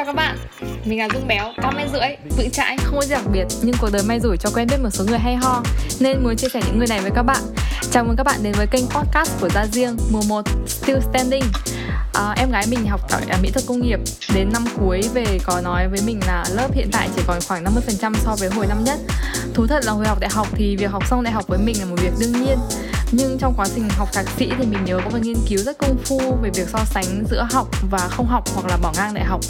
chào các bạn. Mình là Dung Béo, con mét rưỡi, vững chãi, không có gì đặc biệt Nhưng cuộc đời may rủi cho quen biết một số người hay ho Nên muốn chia sẻ những người này với các bạn. Chào mừng các bạn đến với kênh podcast của Gia Riêng Mùa 1 Still Standing. À, Em gái mình học tại mỹ thuật công nghiệp. Đến năm cuối về có nói với mình là lớp hiện tại chỉ còn khoảng 50% so với hồi năm nhất. Thú thật là hồi học đại học thì việc học xong đại học với mình là một việc đương nhiên nhưng trong quá trình học thạc sĩ thì mình nhớ có một nghiên cứu rất công phu về việc so sánh giữa học và không học hoặc là bỏ ngang đại học.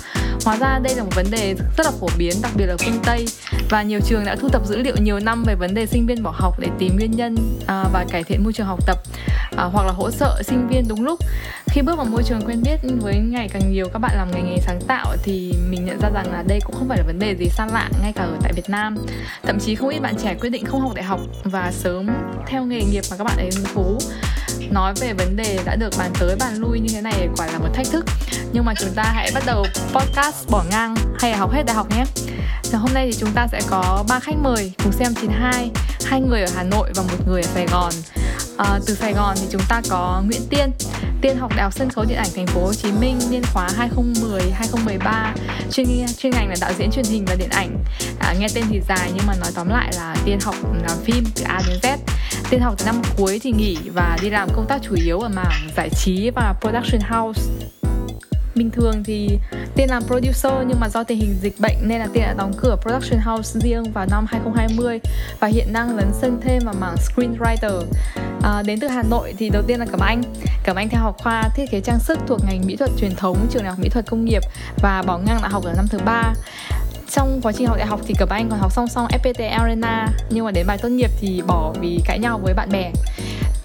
Hóa ra đây là một vấn đề rất là phổ biến đặc biệt ở phương tây. Và nhiều trường đã thu thập dữ liệu nhiều năm về vấn đề sinh viên bỏ học để tìm nguyên nhân à, và cải thiện môi trường học tập à, hoặc là hỗ trợ sinh viên đúng lúc. Khi bước vào môi trường quen biết với ngày càng nhiều các bạn làm nghề nghề sáng tạo thì mình nhận ra rằng là đây cũng không phải là vấn đề gì xa lạ ngay cả ở tại Việt Nam. Thậm chí không ít bạn trẻ quyết định không học đại học và sớm theo nghề nghiệp mà các bạn ấy hứng thú nói về vấn đề đã được bàn tới bàn lui như thế này quả là một thách thức. Nhưng mà chúng ta hãy bắt đầu podcast bỏ ngang hay là học hết đại học nhé. Và hôm nay thì chúng ta sẽ có ba khách mời cùng xem 92 hai người ở Hà Nội và một người ở Sài Gòn. À, từ Sài Gòn thì chúng ta có Nguyễn Tiên Tiên học Đại học Sân khấu Điện ảnh Thành phố Hồ Chí Minh niên khóa 2010 2013 chuyên chuyên ngành là đạo diễn truyền hình và điện ảnh. À, nghe tên thì dài nhưng mà nói tóm lại là Tiên học làm phim từ A đến Z. Tiên học từ năm cuối thì nghỉ và đi làm công tác chủ yếu ở mảng giải trí và production house bình thường thì Tiên làm producer nhưng mà do tình hình dịch bệnh nên là Tiên đã đóng cửa production house riêng vào năm 2020 và hiện đang lấn sân thêm vào mảng screenwriter. À, đến từ Hà Nội thì đầu tiên là Cẩm Anh. Cẩm Anh theo học khoa thiết kế trang sức thuộc ngành mỹ thuật truyền thống trường đại học mỹ thuật công nghiệp và bỏ ngang đại học ở năm thứ ba trong quá trình học đại học thì Cẩm Anh còn học song song FPT Arena. Nhưng mà đến bài tốt nghiệp thì bỏ vì cãi nhau với bạn bè.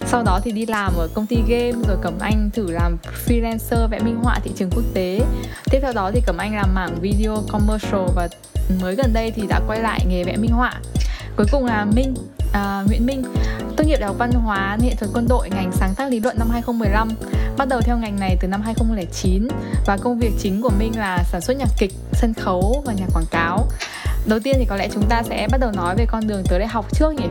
Sau đó thì đi làm ở công ty game, rồi cẩm anh thử làm freelancer vẽ minh họa thị trường quốc tế. Tiếp theo đó thì cẩm anh làm mảng video commercial và mới gần đây thì đã quay lại nghề vẽ minh họa. Cuối cùng là minh à, Nguyễn Minh tốt nghiệp Đại học Văn hóa Nghệ thuật Quân đội ngành sáng tác lý luận năm 2015 bắt đầu theo ngành này từ năm 2009 và công việc chính của Minh là sản xuất nhạc kịch, sân khấu và nhạc quảng cáo. Đầu tiên thì có lẽ chúng ta sẽ bắt đầu nói về con đường tới đại học trước nhỉ?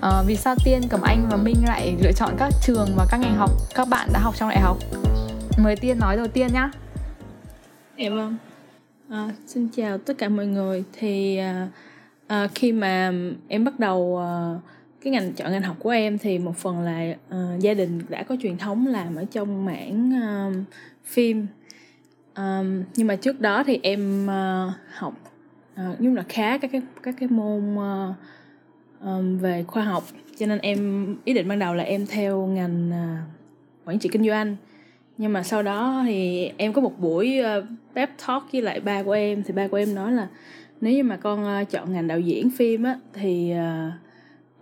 À, vì sao tiên cẩm anh và minh lại lựa chọn các trường và các ngành học các bạn đã học trong đại học? Mời tiên nói đầu tiên nhá. Em vâng. À, xin chào tất cả mọi người. Thì à, à, khi mà em bắt đầu à, cái ngành chọn ngành học của em thì một phần là à, gia đình đã có truyền thống làm ở trong mảng à, phim. À, nhưng mà trước đó thì em à, học uh, nhưng là khá các cái các cái môn uh, về khoa học. Cho nên em ý định ban đầu là em theo ngành uh, quản trị kinh doanh. Nhưng mà sau đó thì em có một buổi uh, pep talk với lại ba của em. Thì ba của em nói là nếu như mà con ờ, chọn ngành đạo diễn phim á thì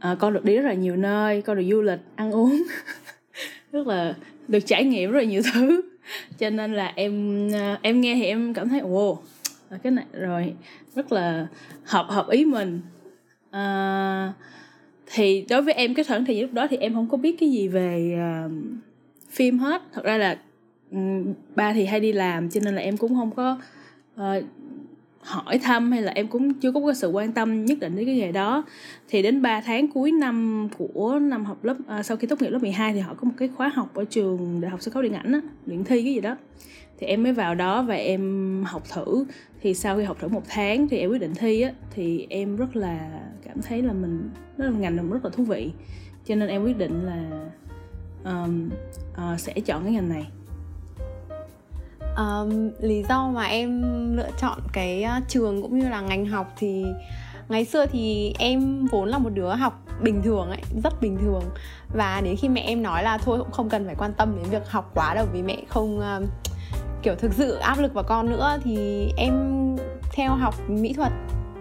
à, con được đi rất là nhiều nơi con được du lịch ăn uống. Rất là được trải nghiệm rất là nhiều thứ. Cho nên là em em nghe thì em cảm thấy ồ à, cái này rồi rất là hợp hợp ý mình. À, thì đối với em cái khoảng thời gian lúc đó thì em không có biết cái gì về uh, phim hết. Thật ra là um, ba thì hay đi làm cho nên là em cũng không có uh, hỏi thăm hay là em cũng chưa có cái sự quan tâm nhất định đến cái nghề đó. Thì đến 3 tháng cuối năm của năm học lớp à, sau khi tốt nghiệp lớp 12 thì họ có một cái khóa học ở trường đại học sân khấu điện ảnh á luyện thi cái gì đó. Thì em mới vào đó và em học thử. Thì sau khi học thử một tháng thì em quyết định thi á thì em rất là cảm thấy là mình nó là ngành rất là thú vị. Cho nên em quyết định là um, uh, sẽ chọn cái ngành này um, lý do mà em lựa chọn cái ờ, trường cũng như là ngành học thì ngày xưa thì em vốn là một đứa học bình thường ấy rất bình thường. Và đến khi mẹ em nói là thôi cũng không cần phải quan tâm đến việc học quá đâu vì mẹ không um, kiểu thực sự áp lực vào con nữa thì em theo học mỹ thuật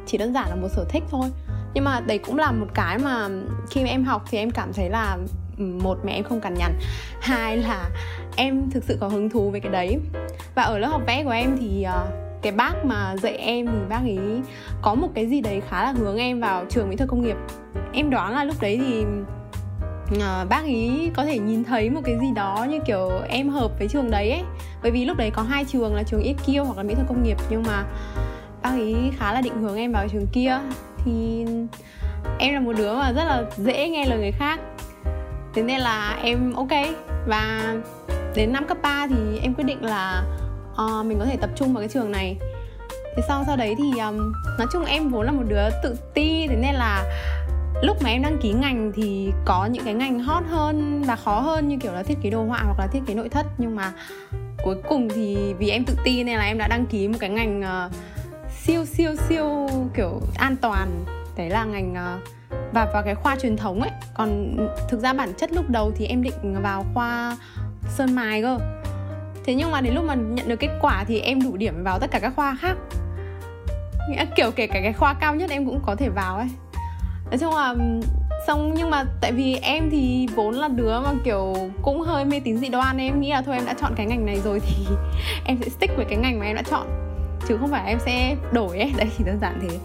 chỉ đơn giản là một sở thích thôi. Nhưng mà đấy cũng là một cái mà khi mà em học thì em cảm thấy là một mẹ em không cằn nhằn. Hai là em thực sự có hứng thú với cái đấy. Và ở lớp học vẽ của em thì uh, cái bác mà dạy em thì bác ấy có một cái gì đấy khá là hướng em vào trường mỹ thuật công nghiệp. Em đoán là lúc đấy thì uh, bác ấy có thể nhìn thấy một cái gì đó như kiểu em hợp với trường đấy ấy. Bởi vì lúc đấy có hai trường là trường IQ hoặc là mỹ thuật công nghiệp nhưng mà bác ấy khá là định hướng em vào trường kia. Thì em là một đứa mà rất là dễ nghe lời người khác thế nên là em ok. Và đến năm cấp 3 thì em quyết định là uh, mình có thể tập trung vào cái trường này. Thế sau sau đấy thì um, nói chung em vốn là một đứa tự ti thế nên là lúc mà em đăng ký ngành thì có những cái ngành hot hơn và khó hơn như kiểu là thiết kế đồ họa hoặc là thiết kế nội thất. Nhưng mà cuối cùng thì vì em tự ti nên là em đã đăng ký một cái ngành uh, siêu siêu siêu kiểu an toàn. Đấy là ngành uh, và vào cái khoa truyền thống ấy. Còn thực ra bản chất lúc đầu thì em định vào khoa sơn mài cơ. Thế nhưng mà đến lúc mà nhận được kết quả thì em đủ điểm vào tất cả các khoa khác. Nghĩa kiểu kể cả cái khoa cao nhất em cũng có thể vào ấy. Nói chung là, xong nhưng mà tại vì em thì vốn là đứa mà kiểu cũng hơi mê tín dị đoan em nghĩ là thôi em đã chọn cái ngành này rồi thì em sẽ stick với cái ngành mà em đã chọn. Chứ không phải em sẽ đổi ấy. Đấy chỉ đơn giản thế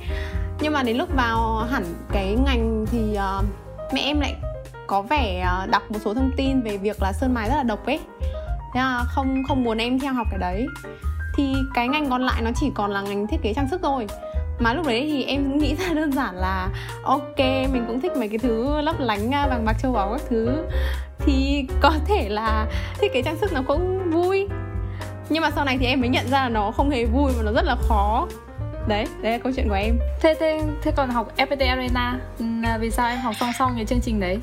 nhưng mà đến lúc vào hẳn cái ngành thì uh, mẹ em lại có vẻ uh, đọc một số thông tin về việc là sơn mài rất là độc ấy. Thế là không không muốn em theo học cái đấy. Thì cái ngành còn lại nó chỉ còn là ngành thiết kế trang sức thôi. Mà lúc đấy thì em nghĩ ra đơn giản là ok mình cũng thích mấy cái thứ lấp lánh ờ, vàng bạc châu báu các thứ. Thì có thể là thiết kế trang sức nó cũng vui. Nhưng mà sau này thì em mới nhận ra là nó không hề vui mà nó rất là khó đấy đấy là câu chuyện của em. Thế thế thế còn học FPT Arena ừ, vì sao em học song song cái chương trình đấy?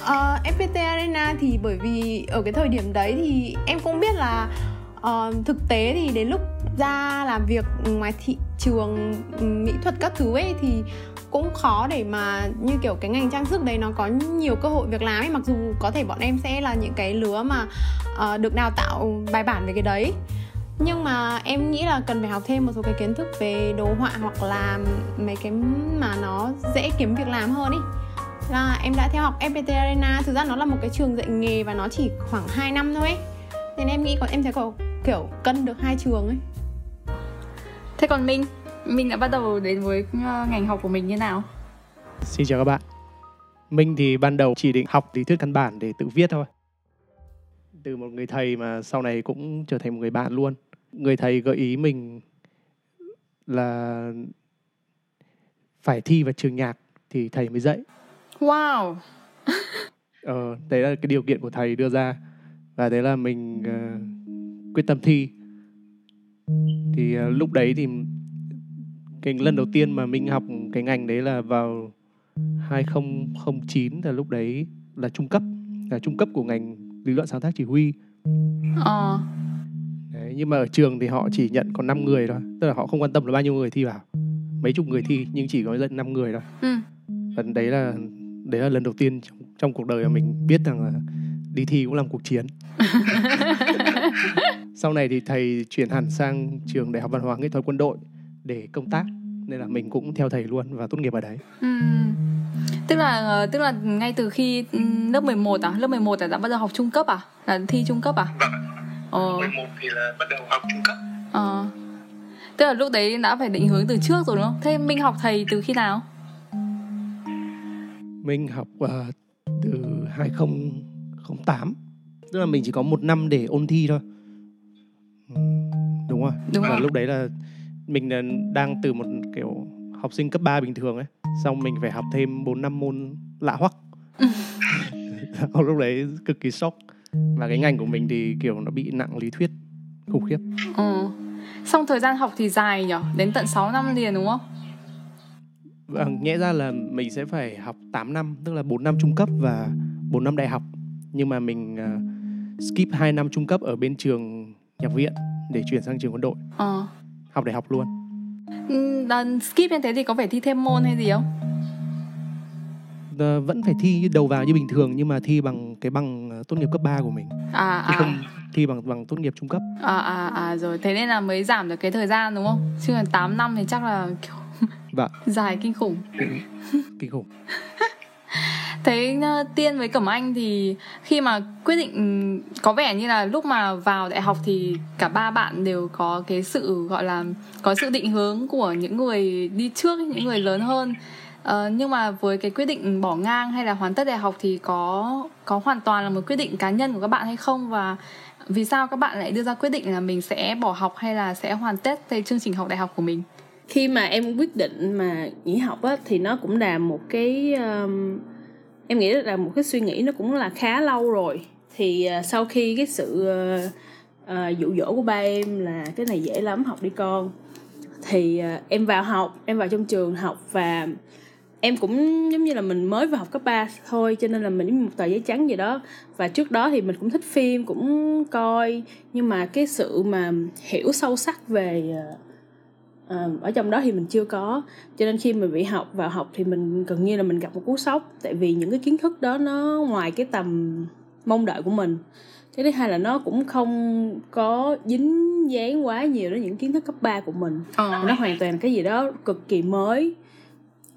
Uh, ờ, FPT Arena thì bởi vì ở cái thời điểm đấy thì em cũng biết là uh, thực tế thì đến lúc ra làm việc ngoài thị trường mỹ thuật các thứ ấy thì cũng khó để mà như kiểu cái ngành trang sức đấy nó có nhiều cơ hội việc làm ấy. Mặc dù có thể bọn em sẽ là những cái lứa mà uh, được đào tạo bài bản về cái đấy nhưng mà em nghĩ là cần phải học thêm một số cái kiến thức về đồ họa hoặc là mấy cái mà nó dễ kiếm việc làm hơn ý. Là em đã theo học FPT Arena thực ra nó là một cái trường dạy nghề và nó chỉ khoảng 2 năm thôi ấy nên em nghĩ còn em sẽ có kiểu cân được hai trường ấy. Thế còn Minh? Minh đã bắt đầu đến với ờ, ngành học của mình như nào? Xin chào các bạn. Minh thì ban đầu chỉ định học lý thuyết căn bản để tự viết thôi. Từ một người thầy mà sau này cũng trở thành một người bạn luôn người thầy gợi ý mình là phải thi vào trường nhạc thì thầy mới dạy. Wow. Ờ đấy là cái điều kiện của thầy đưa ra. Và thế là mình uh, quyết tâm thi. Thì uh, lúc đấy thì cái lần đầu tiên mà mình học cái ngành đấy là vào 2009 là lúc đấy là trung cấp là trung cấp của ngành lý luận sáng tác chỉ huy. Ờ đấy, nhưng mà ở trường thì họ chỉ nhận còn 5 người thôi. Tức là họ không quan tâm là bao nhiêu người thi vào. Mấy chục người thi nhưng chỉ có dẫn 5 người thôi. Ừ. và đấy là đấy là lần đầu tiên trong, trong cuộc đời mà mình biết rằng là đi thi cũng là một cuộc chiến. Sau này thì thầy chuyển hẳn sang trường đại học văn hóa nghệ thuật quân đội để công tác. Nên là mình cũng theo thầy luôn và tốt nghiệp ở đấy. Ừ. tức là ờ, tức là ngay từ khi ừ, lớp 11 à? Lớp 11 là đã bắt đầu học trung cấp à? Là thi trung cấp à? Vâng ờ. 11 thì là bắt đầu học trung cấp. Ờ. Tức là lúc đấy đã phải định hướng từ trước rồi đúng không? Thế minh học thầy từ khi nào? Mình học uh, từ 2008 tức là mình chỉ có một năm để ôn thi thôi. Đúng rồi đúng và rồi. lúc đấy là mình đang từ một kiểu học sinh cấp 3 bình thường ấy. Xong mình phải học thêm 4 năm môn lạ hoắc. Lúc đấy cực kỳ sốc và cái ngành của mình thì kiểu nó bị nặng lý thuyết khủng khiếp ừ. xong thời gian học thì dài nhỉ đến tận 6 năm liền đúng không Vâng, nhẽ ra là mình sẽ phải học 8 năm, tức là 4 năm trung cấp và 4 năm đại học. Nhưng mà mình uh, skip 2 năm trung cấp ở bên trường nhạc viện để chuyển sang trường quân đội. Ờ. Học đại học luôn. Ừ, skip như thế thì có phải thi thêm môn hay gì không? Uh, vẫn phải thi đầu vào như bình thường nhưng mà thi bằng cái bằng ờ, tốt nghiệp cấp 3 của mình. À, Chứ à. không thi bằng bằng tốt nghiệp trung cấp. À à à rồi, thế nên là mới giảm được cái thời gian đúng không? Chứ là 8 năm thì chắc là kiểu Vâng. Dài kinh khủng. kinh khủng. Thế uh, Tiên với Cẩm Anh thì khi mà quyết định có vẻ như là lúc mà vào đại học thì cả ba bạn đều có cái sự gọi là có sự định hướng của những người đi trước, những người lớn hơn. Uh, nhưng mà với cái quyết định bỏ ngang hay là hoàn tất đại học thì có có hoàn toàn là một quyết định cá nhân của các bạn hay không? Và vì sao các bạn lại đưa ra quyết định là mình sẽ bỏ học hay là sẽ hoàn tất cái chương trình học đại học của mình? khi mà em quyết định mà nghỉ học á thì nó cũng là một cái um, em nghĩ là một cái suy nghĩ nó cũng là khá lâu rồi. Thì uh, sau khi cái sự uh, uh, dụ dỗ của ba em là cái này dễ lắm học đi con. Thì uh, em vào học em vào trong trường học và em cũng giống như là mình mới vào học cấp 3 thôi cho nên là mình giống một tờ giấy trắng vậy đó. Và trước đó thì mình cũng thích phim cũng coi. Nhưng mà cái sự mà hiểu sâu sắc về uh, ở trong đó thì mình chưa có. Cho nên khi mình bị học vào học thì mình gần như là mình gặp một cú sốc. Tại vì những cái kiến thức đó nó ngoài cái tầm mong đợi của mình. Cái thứ hai là nó cũng không có dính dáng quá nhiều đến những kiến thức cấp 3 của mình. Ờ. nó hoàn toàn cái gì đó cực kỳ mới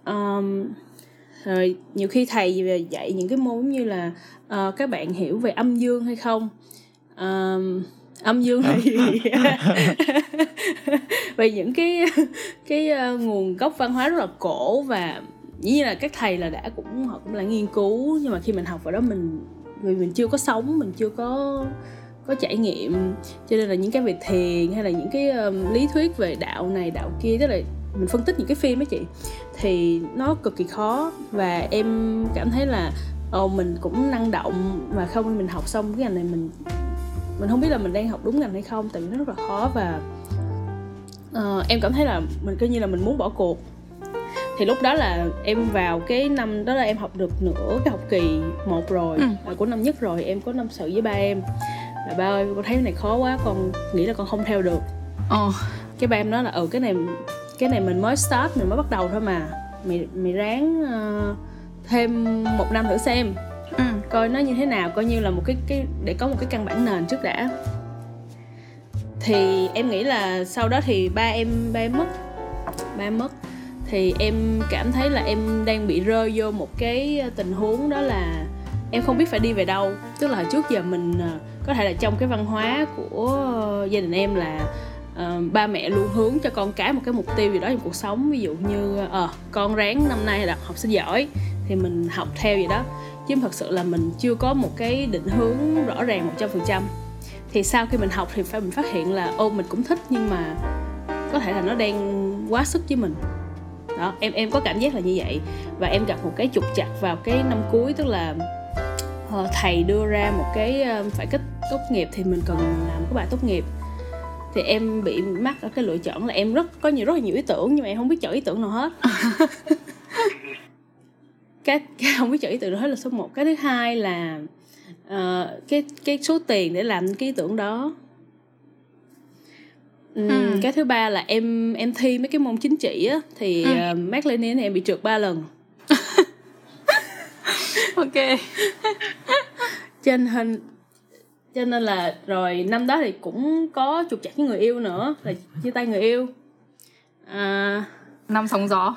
um, rồi nhiều khi thầy về dạy những cái môn như là uh, các bạn hiểu về âm dương hay không? Um, âm dương gì về những cái cái uh, nguồn gốc văn hóa rất là cổ và dĩ nhiên là các thầy là đã cũng họ cũng là nghiên cứu nhưng mà khi mình học vào đó mình vì mình chưa có sống mình chưa có có trải nghiệm cho nên là những cái về thiền hay là những cái um, lý thuyết về đạo này đạo kia tức là mình phân tích những cái phim ấy chị thì nó cực kỳ khó và em cảm thấy là ồ mình cũng năng động và không mình học xong cái ngành này mình mình không biết là mình đang học đúng ngành hay không tại vì nó rất là khó và uh, em cảm thấy là mình coi như là mình muốn bỏ cuộc thì lúc đó là em vào cái năm đó là em học được nửa cái học kỳ một rồi ừ. của năm nhất rồi em có năm sự với ba em là ba ơi con thấy cái này khó quá con nghĩ là con không theo được ờ. cái ba em nói là ừ cái này cái này mình mới start mình mới bắt đầu thôi mà. Mày mày ráng uh, thêm một năm thử xem. Ừ. coi nó như thế nào coi như là một cái cái để có một cái căn bản nền trước đã. Thì em nghĩ là sau đó thì ba em ba em mất. Ba em mất. Thì em cảm thấy là em đang bị rơi vô một cái tình huống đó là em không biết phải đi về đâu. Tức là trước giờ mình ờ, có thể là trong cái văn hóa của gia đình em là uh, ba mẹ luôn hướng cho con cái một cái mục tiêu gì đó trong cuộc sống. Ví dụ như ờ uh, con ráng năm nay là học sinh giỏi thì mình học theo gì đó. Chứ thật sự là mình chưa có một cái định hướng rõ ràng một trăm phần trăm. Thì sau khi mình học thì phải mình phát hiện là ô mình cũng thích nhưng mà có thể là nó đang quá sức với mình. Đó em em có cảm giác là như vậy. Và em gặp một cái trục chặt vào cái năm cuối tức là ờ, thầy đưa ra một cái ờ, phải kết tốt nghiệp thì mình cần làm cái bài tốt nghiệp thì em bị mắc ở cái lựa chọn là em rất có nhiều rất là nhiều ý tưởng nhưng mà em không biết chọn ý tưởng nào hết. Cái, cái không biết chọn ý tưởng nào hết là số 1 cái thứ hai là uh, cái cái số tiền để làm cái ý tưởng đó. Ừ. cái thứ ba là em em thi mấy cái môn chính trị á thì ừ. uh, Mark Lenin thì em bị trượt ba lần. Ok. Trên hình cho nên là rồi năm đó thì cũng có trục chặt với người yêu nữa là chia tay người yêu. À, năm sóng gió.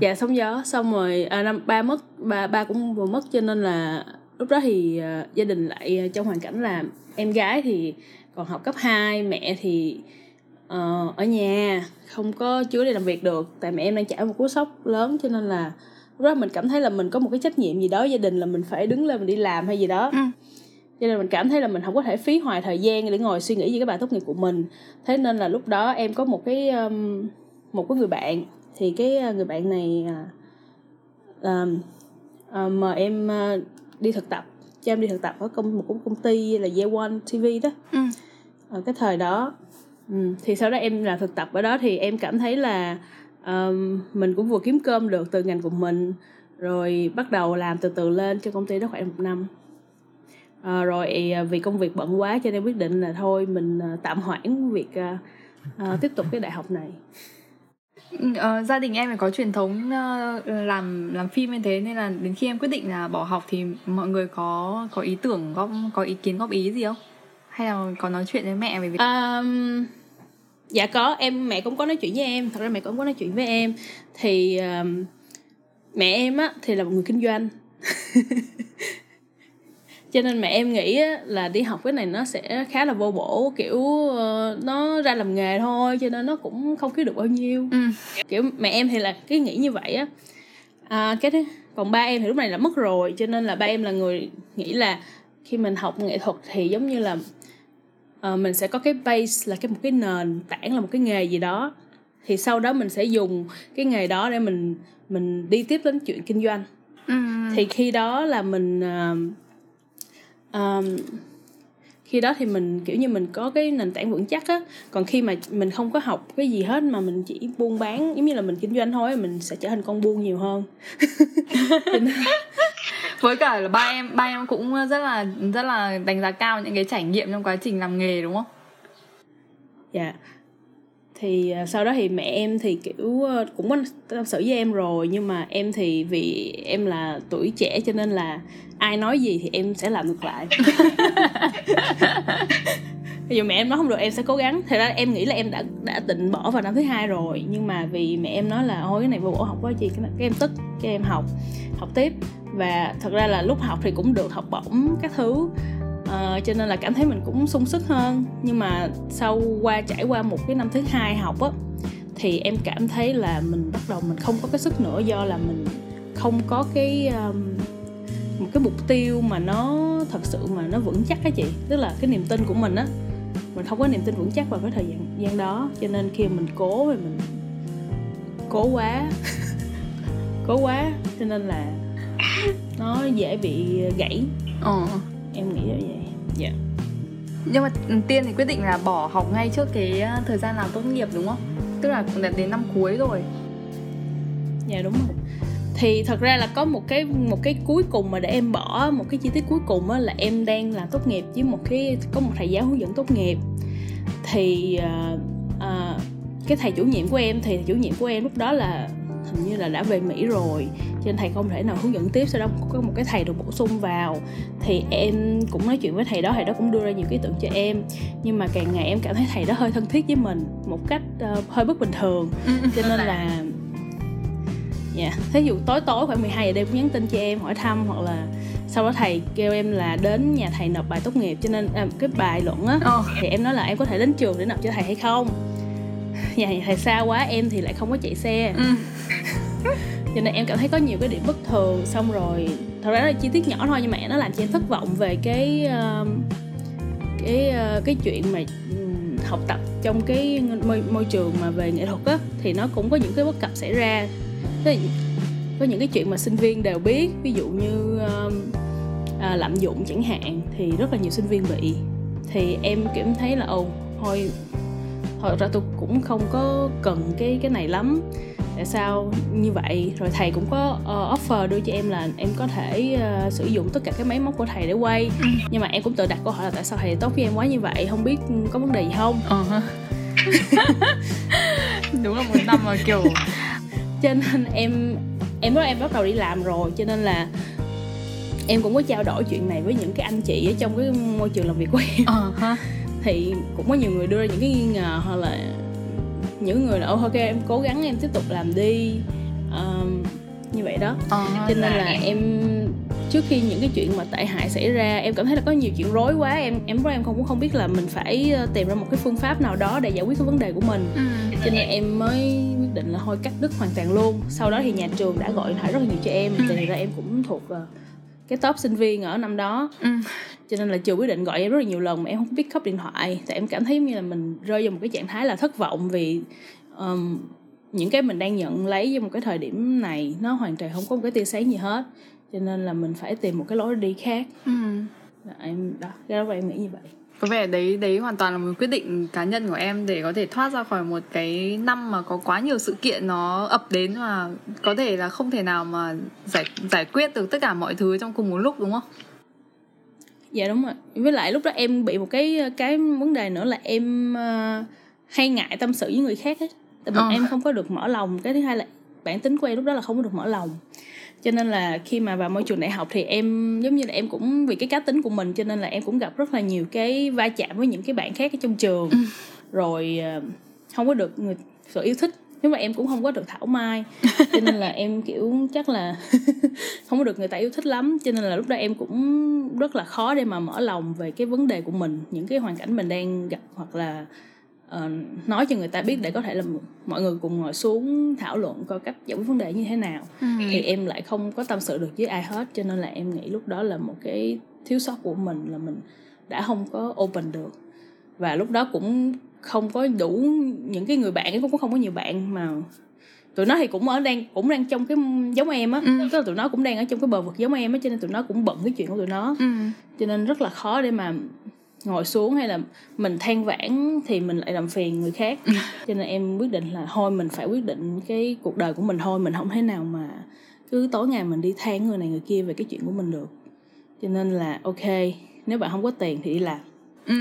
dạ sóng gió. Xong rồi à, năm ba mất ba ba cũng vừa mất cho nên là lúc đó thì uh, gia đình lại trong hoàn cảnh là em gái thì còn học cấp 2 mẹ thì uh, ở nhà không có chứa đi làm việc được. Tại mẹ em đang trải một cú sốc lớn cho nên là lúc đó mình cảm thấy là mình có một cái trách nhiệm gì đó gia đình là mình phải đứng lên mình đi làm hay gì đó. Ừ. cho nên mình cảm thấy là mình không có thể phí hoài thời gian để ngồi suy nghĩ về cái bài tốt nghiệp của mình. Thế nên là lúc đó em có một cái um, một cái người bạn. Thì cái ờ, người bạn này uh, uh, mời em uh, đi thực tập. Cho em đi thực tập ở công một công ty là Year One TV đó. Ừ. ở cái thời đó. Ừ. thì sau đó em làm thực tập ở đó thì em cảm thấy là um, mình cũng vừa kiếm cơm được từ ngành của mình rồi bắt đầu làm từ từ lên cho công ty đó khoảng một năm à, rồi à, vì công việc bận quá cho nên quyết định là thôi mình à, tạm hoãn việc uh, tiếp tục cái đại học này. Uh, gia đình em có truyền thống làm làm phim như thế nên là đến khi em quyết định là bỏ học thì mọi người có có ý tưởng góp có ý kiến góp ý gì không? Hay là có nói chuyện với mẹ về việc um, dạ có em mẹ cũng có nói chuyện với em thật ra mẹ cũng có nói chuyện với em. Thì um, mẹ em á thì là một người kinh doanh cho nên mẹ em nghĩ là đi học cái này nó sẽ khá là vô bổ kiểu uh, nó ra làm nghề thôi cho nên nó cũng không kiếm được bao nhiêu ừ. kiểu mẹ em thì là cái nghĩ như vậy á à, cái thế còn ba em thì lúc này là mất rồi cho nên là ba em là người nghĩ là khi mình học nghệ thuật thì giống như là uh, mình sẽ có cái base là cái một cái nền tảng là một cái nghề gì đó thì sau đó mình sẽ dùng cái nghề đó để mình mình đi tiếp đến chuyện kinh doanh ừ. thì khi đó là mình uh, um, khi đó thì mình kiểu như mình có cái nền tảng vững chắc á. Còn khi mà mình không có học cái gì hết mà mình chỉ buôn bán giống như là mình kinh doanh thôi mình sẽ trở thành con buôn nhiều hơn. Với cả là ba em ba em cũng rất là rất là đánh giá cao những cái trải nghiệm trong quá trình làm nghề đúng không? Dạ. yeah thì à, sau đó thì mẹ em thì kiểu ờ, cũng có tâm sự với em rồi nhưng mà em thì vì em là tuổi trẻ cho nên là ai nói gì thì em sẽ làm ngược lại. Dù mẹ em nói không được em sẽ cố gắng. Thì ra em nghĩ là em đã đã định bỏ vào năm thứ hai rồi nhưng mà vì mẹ em nói là thôi cái này vô bổ học quá gì cái, cái em tức cái em học học tiếp. Và thật ra là lúc học thì cũng được học bổng các thứ uh, cho nên là cảm thấy mình cũng sung sức hơn. Nhưng mà sau qua trải qua một cái năm thứ hai học á thì em cảm thấy là mình bắt đầu mình không có cái sức nữa do là mình không có cái um, một cái mục tiêu mà nó thật sự mà nó vững chắc á chị. Tức là cái niềm tin của mình á mình không có niềm tin vững chắc vào cái thời gian, gian đó. Cho nên khi mình cố thì mình cố quá cố quá cho nên là nó dễ bị gãy. Ờ em nghĩ là vậy. Dạ. Yeah. nhưng mà tiên thì quyết định là bỏ học ngay trước cái ờ, thời gian làm tốt nghiệp đúng không? Tức là cũng đến năm cuối rồi. Dạ đúng rồi. Thì thật ra là có một cái một cái cuối cùng mà để em bỏ một cái chi tiết cuối cùng á là em đang làm tốt nghiệp với một cái có một thầy giáo hướng dẫn tốt nghiệp. Thì uh, uh, cái thầy chủ nhiệm của em thì chủ nhiệm của em lúc đó là hình như là đã về Mỹ rồi cho nên thầy không thể nào hướng dẫn tiếp sau đó có một cái thầy được bổ sung vào thì em cũng nói chuyện với thầy đó thầy đó cũng đưa ra nhiều ý tưởng cho em nhưng mà càng ngày em cảm thấy thầy đó hơi thân thiết với mình một cách uh, hơi bất bình thường cho nên là dạ yeah. thí dụ tối tối khoảng 12 giờ đêm cũng nhắn tin cho em hỏi thăm hoặc là sau đó thầy kêu em là đến nhà thầy nộp bài tốt nghiệp cho nên à, cái bài luận á oh. thì em nói là em có thể đến trường để nộp cho thầy hay không nhà thầy xa quá em thì lại không có chạy xe ừ cho nên em cảm thấy có nhiều cái điểm bất thường. Xong rồi thật ra là chi tiết nhỏ thôi nhưng mà nó làm cho em thất vọng về cái uh, cái uh, cái chuyện mà học tập trong cái môi, môi trường mà về nghệ thuật á thì nó cũng có những cái bất cập xảy ra. Có những cái chuyện mà sinh viên đều biết ví dụ như uh, à, lạm dụng chẳng hạn thì rất là nhiều sinh viên bị. Thì em cảm thấy là ồ thôi thật ra tôi cũng không có cần cái cái này lắm tại sao như vậy rồi thầy cũng có uh, offer đưa cho em là em có thể uh, sử dụng tất cả cái máy móc của thầy để quay ừ. nhưng mà em cũng tự đặt câu hỏi là tại sao thầy tốt với em quá như vậy không biết có vấn đề gì không uh-huh. đúng là một năm mà kiểu cho nên em em nói em bắt đầu đi làm rồi cho nên là em cũng có trao đổi chuyện này với những cái anh chị ở trong cái môi trường làm việc của em uh-huh. thì cũng có nhiều người đưa ra những cái nghi ngờ hoặc là những người là ok em cố gắng em tiếp tục làm đi um, như vậy đó uh, cho nên là em trước khi những cái chuyện mà tệ hại xảy ra em cảm thấy là có nhiều chuyện rối quá em em em không cũng không biết là mình phải ờ, tìm ra một cái phương pháp nào đó để giải quyết cái vấn đề của mình ừ. cho nên em mới quyết định là thôi cắt đứt hoàn toàn luôn sau đó thì nhà trường đã gọi điện thoại rất là nhiều cho em ừ. thì ra em cũng thuộc uh, cái top sinh viên ở năm đó ừ. Cho nên là trường quyết định gọi em rất là nhiều lần mà em không biết khóc điện thoại tại em cảm thấy như là mình rơi vào một cái trạng thái là thất vọng vì um, những cái mình đang nhận lấy trong một cái thời điểm này nó hoàn toàn không có một cái tia sáng gì hết cho nên là mình phải tìm một cái lối đi khác ừ. em đó cái đó em nghĩ như vậy có vẻ đấy đấy hoàn toàn là một quyết định cá nhân của em để có thể thoát ra khỏi một cái năm mà có quá nhiều sự kiện nó ập đến và có thể là không thể nào mà giải giải quyết được tất cả mọi thứ trong cùng một lúc đúng không? Dạ đúng rồi. Với lại lúc đó em bị một cái cái vấn đề nữa là em uh, hay ngại tâm sự với người khác ấy. Tại vì ờ. em không có được mở lòng. Cái thứ hai là bản tính của em lúc đó là không có được mở lòng cho nên là khi mà vào môi trường đại học thì em giống như là em cũng vì cái cá tính của mình cho nên là em cũng gặp rất là nhiều cái va chạm với những cái bạn khác ở trong trường ừ. rồi ờ, không có được người sự yêu thích nhưng mà em cũng không có được thảo mai. Cho nên là em kiểu chắc là không có được người ta yêu thích lắm. Cho nên là lúc đó em cũng rất là khó để mà mở lòng về cái vấn đề của mình những cái hoàn cảnh mình đang gặp hoặc là uh, nói cho người ta biết để có thể là mọi người cùng ngồi xuống thảo luận coi cách giải quyết vấn đề như thế nào. Ừ. thì em lại không có tâm sự được với ai hết. Cho nên là em nghĩ lúc đó là một cái thiếu sót của mình là mình đã không có open được. Và lúc đó cũng không có đủ những cái người bạn cũng không có nhiều bạn mà tụi nó thì cũng ở đang cũng đang trong cái giống em á. Ừ. tức là tụi nó cũng đang ở trong cái bờ vực giống em á cho nên tụi nó cũng bận cái chuyện của tụi nó. Ừ. cho nên rất là khó để mà ngồi xuống hay là mình than vãn thì mình lại làm phiền người khác. Cho nên em quyết định là thôi mình phải quyết định cái cuộc đời của mình thôi mình không thể nào mà cứ tối ngày mình đi than người này người kia về cái chuyện của mình được. Cho nên là ok nếu bạn không có tiền thì đi làm. Ừ.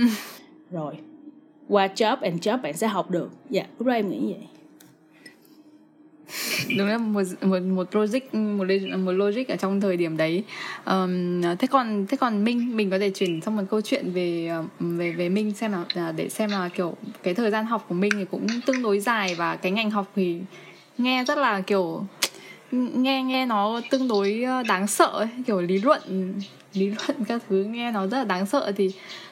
rồi qua job and job bạn sẽ học được. Dạ lúc đó em nghĩ vậy. Đúng là một một một logic một một logic ở trong thời điểm đấy. Um, thế còn thế còn minh mình có thể chuyển sang một câu chuyện về về về minh xem là để xem là kiểu cái thời gian học của minh thì cũng tương đối dài và cái ngành học thì nghe rất là kiểu nghe nghe nó tương đối ờ, đáng sợ ấy, kiểu lý luận lý luận các thứ nghe nó rất là đáng sợ thì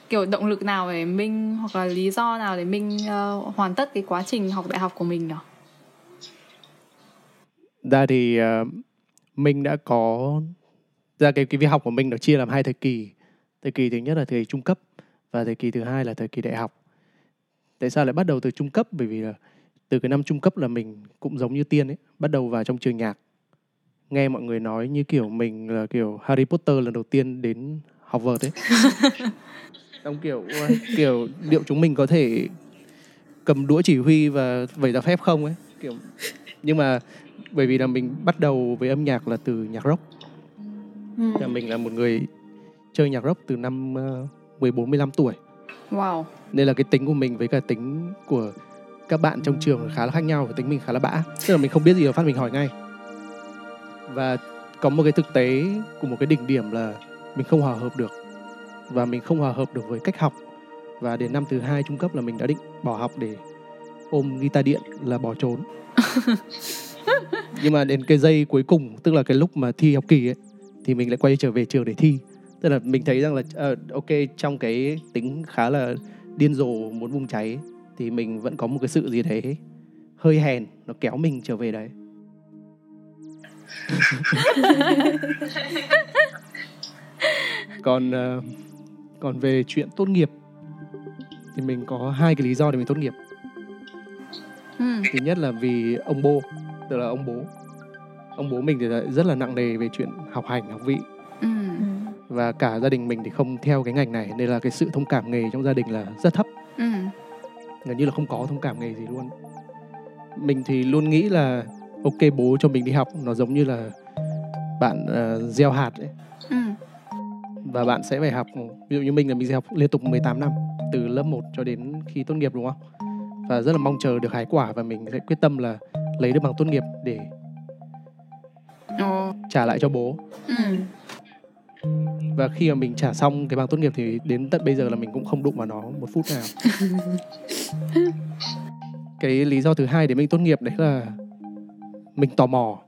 kiểu động lực nào để minh hoặc là lý do nào để minh uh, hoàn tất cái quá trình học đại học của mình nhỉ? ra thì uh, mình đã có ra cái cái việc học của mình nó chia làm hai thời kỳ. Thời kỳ thứ nhất là thời kỳ trung cấp và thời kỳ thứ hai là thời kỳ đại học. Tại sao lại bắt đầu từ trung cấp? Bởi vì là từ cái năm trung cấp là mình cũng giống như tiên ấy bắt đầu vào trong trường nhạc. Nghe mọi người nói như kiểu mình là kiểu Harry Potter lần đầu tiên đến vợt ấy xong kiểu kiểu liệu chúng mình có thể cầm đũa chỉ huy và vẩy ra phép không ấy kiểu nhưng mà bởi vì là mình bắt đầu với âm nhạc là từ nhạc rock ừ. là mình là một người chơi nhạc rock từ năm uh, 14 15 tuổi. Wow. Nên là cái tính của mình với cả tính của các bạn trong trường khá là khác nhau và tính mình khá là bã. Tức là mình không biết gì là phát mình hỏi ngay. Và có một cái thực tế của một cái đỉnh điểm là mình không hòa hợp được và mình không hòa hợp được với cách học. Và đến năm thứ hai trung cấp là mình đã định bỏ học để ôm guitar điện là bỏ trốn. Nhưng mà đến cái giây cuối cùng tức là cái lúc mà thi học kỳ ấy thì mình lại quay trở về trường để thi. Tức là mình thấy rằng là uh, ok trong cái tính khá là điên rồ muốn bùng cháy thì mình vẫn có một cái sự gì đấy hơi hèn nó kéo mình trở về đấy. Còn uh, còn về chuyện tốt nghiệp thì mình có hai cái lý do để mình tốt nghiệp ừ. thứ nhất là vì ông bố tức là ông bố ông bố mình thì rất là nặng nề về chuyện học hành học vị ừ. và cả gia đình mình thì không theo cái ngành này nên là cái sự thông cảm nghề trong gia đình là rất thấp ừ. gần như là không có thông cảm nghề gì luôn mình thì luôn nghĩ là ok bố cho mình đi học nó giống như là bạn uh, gieo hạt ấy. Và bạn sẽ phải học ví dụ như mình là mình sẽ học liên tục 18 năm từ lớp 1 cho đến khi tốt nghiệp đúng không và rất là mong chờ được hái quả và mình sẽ quyết tâm là lấy được bằng tốt nghiệp để oh. trả lại cho bố ừ. và khi mà mình trả xong cái bằng tốt nghiệp thì đến tận bây giờ là mình cũng không đụng vào nó một phút nào cái lý do thứ hai để mình tốt nghiệp đấy là mình tò mò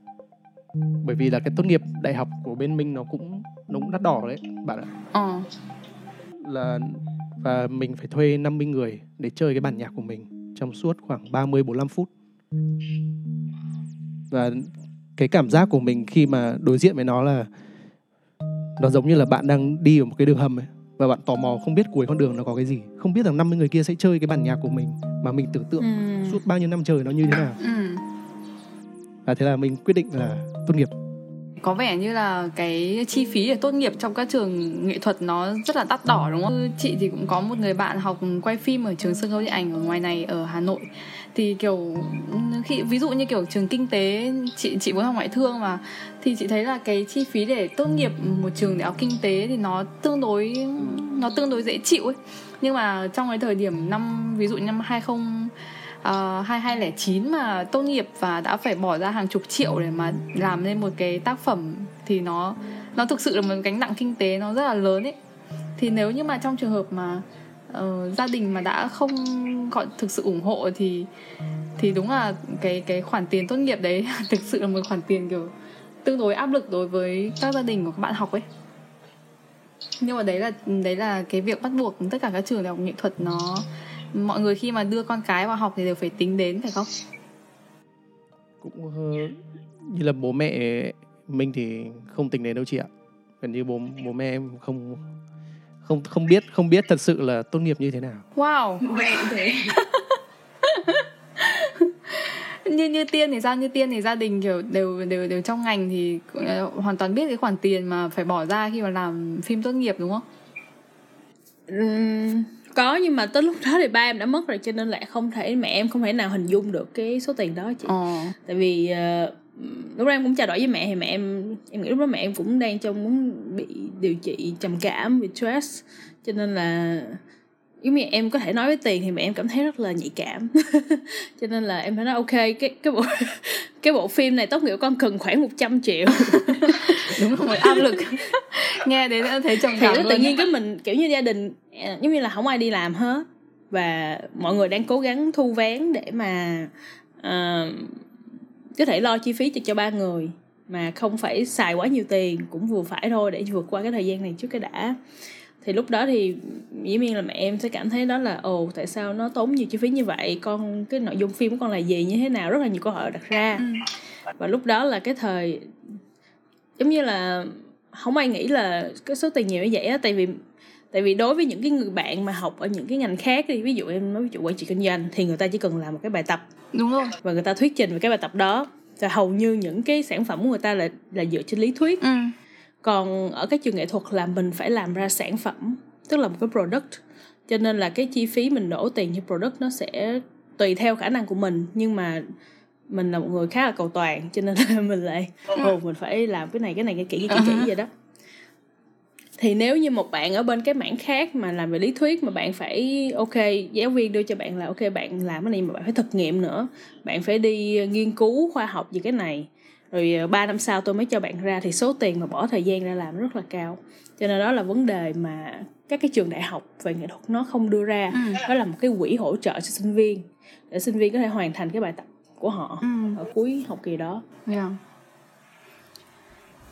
bởi vì là cái tốt nghiệp đại học của bên mình nó cũng nó cũng đắt đỏ đấy bạn ạ ờ. là và mình phải thuê 50 người để chơi cái bản nhạc của mình trong suốt khoảng 30 45 phút và cái cảm giác của mình khi mà đối diện với nó là nó giống như là bạn đang đi ở một cái đường hầm ấy và bạn tò mò không biết cuối con đường nó có cái gì không biết rằng 50 người kia sẽ chơi cái bản nhạc của mình mà mình tưởng tượng ừ. suốt bao nhiêu năm trời nó như thế nào ừ. và thế là mình quyết định là tốt nghiệp có vẻ như là cái chi phí để tốt nghiệp trong các trường nghệ thuật nó rất là đắt đỏ, đúng không? Chị thì cũng có một người bạn học quay phim ở trường sân khấu điện ảnh ở ngoài này, ở Hà Nội thì kiểu, khi, ví dụ như kiểu trường kinh tế, chị chị muốn học ngoại thương mà, thì chị thấy là cái chi phí để tốt nghiệp một trường đại học kinh tế thì nó tương đối, nó tương đối dễ chịu ấy nhưng mà trong cái thời điểm năm, ví dụ năm 20 Ờ, uh, 2209 mà tốt nghiệp và đã phải bỏ ra hàng chục triệu để mà làm nên một cái tác phẩm thì nó nó thực sự là một gánh nặng kinh tế nó rất là lớn ấy. Thì nếu như mà trong trường hợp mà uh, gia đình mà đã không gọi thực sự ủng hộ thì thì đúng là cái cái khoản tiền tốt nghiệp đấy thực sự là một khoản tiền kiểu tương đối áp lực đối với các gia đình của các bạn học ấy. Nhưng mà đấy là đấy là cái việc bắt buộc tất cả các trường đại học nghệ thuật nó mọi người khi mà đưa con cái vào học thì đều phải tính đến phải không? Cũng như là bố mẹ mình thì không tính đến đâu chị ạ. Gần như bố bố mẹ em không không không biết không biết thật sự là tốt nghiệp như thế nào. Wow. Mẹ thế. Như như tiên thì sao? Như tiên thì gia đình kiểu đều đều đều trong ngành thì uh, hoàn toàn biết cái khoản tiền mà phải bỏ ra khi mà làm phim tốt nghiệp đúng không? Um, có nhưng mà tới lúc đó thì ba em đã mất rồi cho nên lại không thể mẹ em không thể nào hình dung được cái số tiền đó chị ờ. tại vì uh, lúc đó em cũng trao đổi với mẹ thì mẹ em em nghĩ lúc đó mẹ em cũng đang trong muốn bị điều trị trầm cảm bị stress cho nên là giống như em có thể nói với tiền thì mẹ em cảm thấy rất là nhạy cảm. Cho nên là em phải nói ok cái cái bộ cái bộ phim này tốt nghiệp con cần khoảng 100 triệu. Đúng rồi áp lực. Nghe đến thấy cảm thì tự nhiên cái mình kiểu như gia đình à, giống như là không ai đi làm hết. Và mọi người đang cố gắng thu vén để mà uh, có thể lo chi phí cho cho ba người mà không phải xài quá nhiều tiền cũng vừa phải thôi để vượt qua cái thời gian này trước cái đã thì lúc đó thì dĩ nhiên là mẹ em sẽ cảm thấy đó là ồ tại sao nó tốn nhiều chi phí như vậy? Con cái nội dung phim của con là gì như thế nào? Rất là nhiều câu hỏi đặt ra. Ừ. và lúc đó là cái thời giống như là không ai nghĩ là cái số tiền nhiều như vậy á tại vì tại vì đối với những cái người bạn mà học ở những cái ngành khác thì ví dụ em nói ví dụ quản trị kinh doanh thì người ta chỉ cần làm một cái bài tập. Đúng rồi. Và người ta thuyết trình về cái bài tập đó. Và hầu như những cái sản phẩm của người ta là là dựa trên lý thuyết. Ừ. còn ở các trường nghệ thuật là mình phải làm ra sản phẩm tức là một cái product. Cho nên là cái chi phí mình đổ tiền cho product nó sẽ tùy theo khả năng của mình. Nhưng mà mình là một người khá là cầu toàn cho nên là mình lại ừ. ồ mình phải làm cái này cái này cái kỹ cái kỹ uh-huh. vậy đó. Thì nếu như một bạn ở bên cái mảng khác mà làm về lý thuyết mà bạn phải ok giáo viên đưa cho bạn là ok bạn làm cái này mà bạn phải thực nghiệm nữa. Bạn phải đi nghiên cứu khoa học về cái này rồi 3 ờ, năm sau tôi mới cho bạn ra thì số tiền mà bỏ thời gian ra làm rất là cao cho nên đó là vấn đề mà các cái trường đại học về nghệ thuật nó không đưa ra ừ. đó là một cái quỹ hỗ trợ cho sinh viên để sinh viên có thể hoàn thành cái bài tập của họ ừ. ở cuối học kỳ đó yeah.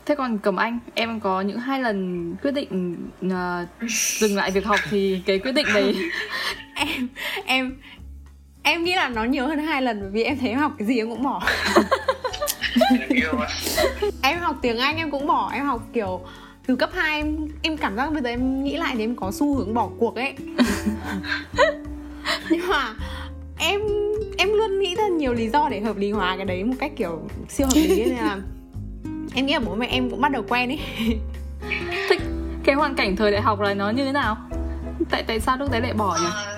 Thế còn Cẩm Anh, em có những hai lần quyết định uh, dừng lại việc học thì cái quyết định này em em em nghĩ là nó nhiều hơn hai lần bởi vì em thấy em học cái gì em cũng bỏ. em học tiếng Anh em cũng bỏ, em học kiểu từ cấp 2 em em cảm giác bây giờ em nghĩ lại thì em có xu hướng bỏ cuộc ấy. Nhưng mà em em luôn nghĩ ra nhiều lý do để hợp lý hóa cái đấy một cách kiểu siêu hợp lý nên là em nghĩ là bố mẹ em cũng bắt đầu quen ấy. Thích cái hoàn cảnh thời đại học là nó như thế nào? Tại tại sao lúc đấy lại bỏ nhỉ? Thực